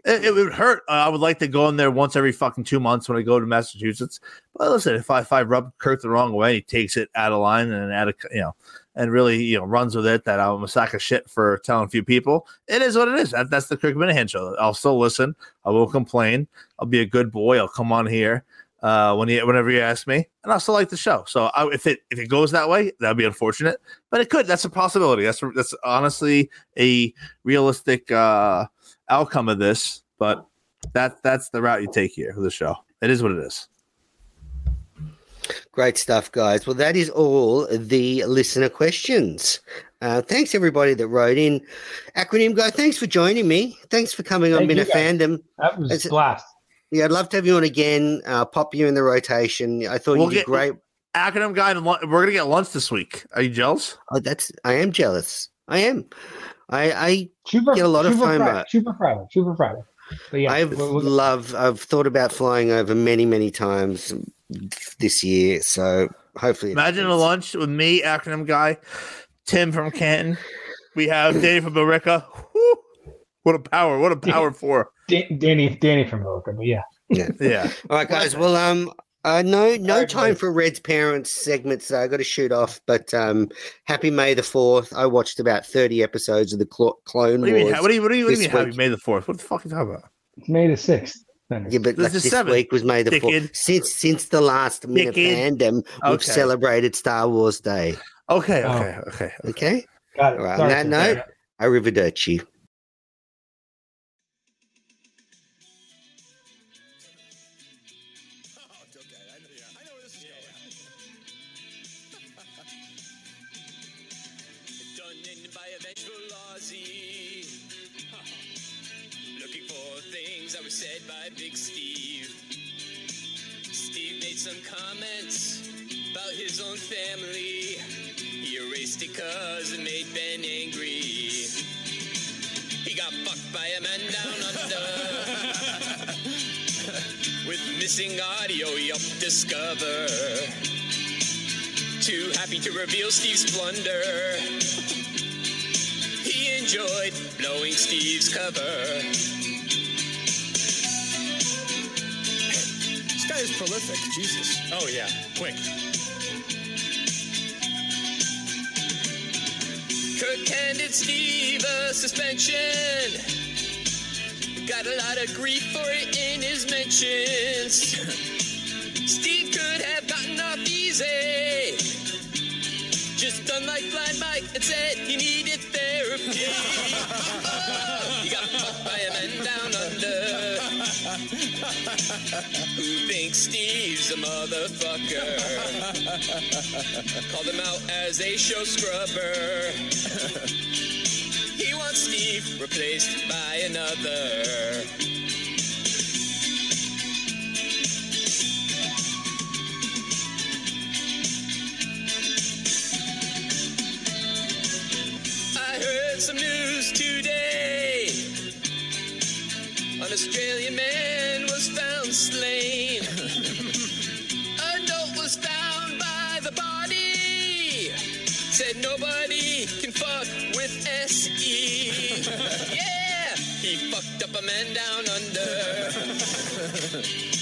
It, it would hurt. Uh, I would like to go in there once every fucking two months when I go to Massachusetts. But listen, if I if I rub Kirk the wrong way, he takes it out of line and out of you know, and really you know runs with it. That I'm a sack of shit for telling a few people. It is what it is. That, that's the Kirk Minihane show. I'll still listen. I will complain. I'll be a good boy. I'll come on here uh, when you whenever you ask me, and I still like the show. So I, if it if it goes that way, that'd be unfortunate, but it could. That's a possibility. That's that's honestly a realistic uh, outcome of this. But that that's the route you take here for the show. It is what it is. Great stuff, guys. Well, that is all the listener questions. Uh, thanks everybody that wrote in. Acronym guy, thanks for joining me. Thanks for coming on Thank Been a. Fandom. That was It's- a blast. Yeah, I'd love to have you on again. Uh, pop you in the rotation. I thought We'll you did get- great. Acronym guy, and lun- we're gonna get lunch this week. Are you jealous? Oh, that's I am jealous. I am. I I Super, Get a lot of super fun, Friday, Super Friday. Super Friday. But yeah, I've we'll- we'll- love. I've thought about flying over many many times this year. So hopefully, it Imagine a lunch with me, acronym guy, Tim from Canton. We have Dave from Barica. What a power! What a power for. Da- Danny, Danny from Boca, but yeah. Yeah. (laughs) yeah. All right, guys. Well, um, uh, no, no time for Red's parents segment, so I got to shoot off. But um, happy May the Fourth. I watched about thirty episodes of the Clo- Clone What do you mean? Wars. What do you, what do you, what do you this mean? Happy. May the fourth? What the fuck are you talking about? It's May the sixth. Yeah, but This like this seven, week was made the. Fourth. Since since the last minute Dickhead. fandom, we've Okay. celebrated Star Wars Day. Okay. Oh. Okay. Okay. Okay, Got it. All right, Sorry, on that Tim. note- arrivederci. Discover. Too happy to reveal Steve's blunder. He enjoyed blowing Steve's cover. This guy is prolific. Jesus. Oh, yeah, quick. Kirk handed Steve a suspension. Got a lot of grief for it in his mentions. (laughs) Steve could have gotten off easy. Just done like Blind Mike and said he needed therapy. (laughs) Oh, he got fucked by a man down under. Who thinks Steve's a motherfucker? Called him out as a show scrubber. He wants Steve replaced by another. Some news today. An Australian man was found slain. (laughs) A note was found by the body. Said nobody can fuck with SE. (laughs) yeah, he fucked up a man down under. (laughs)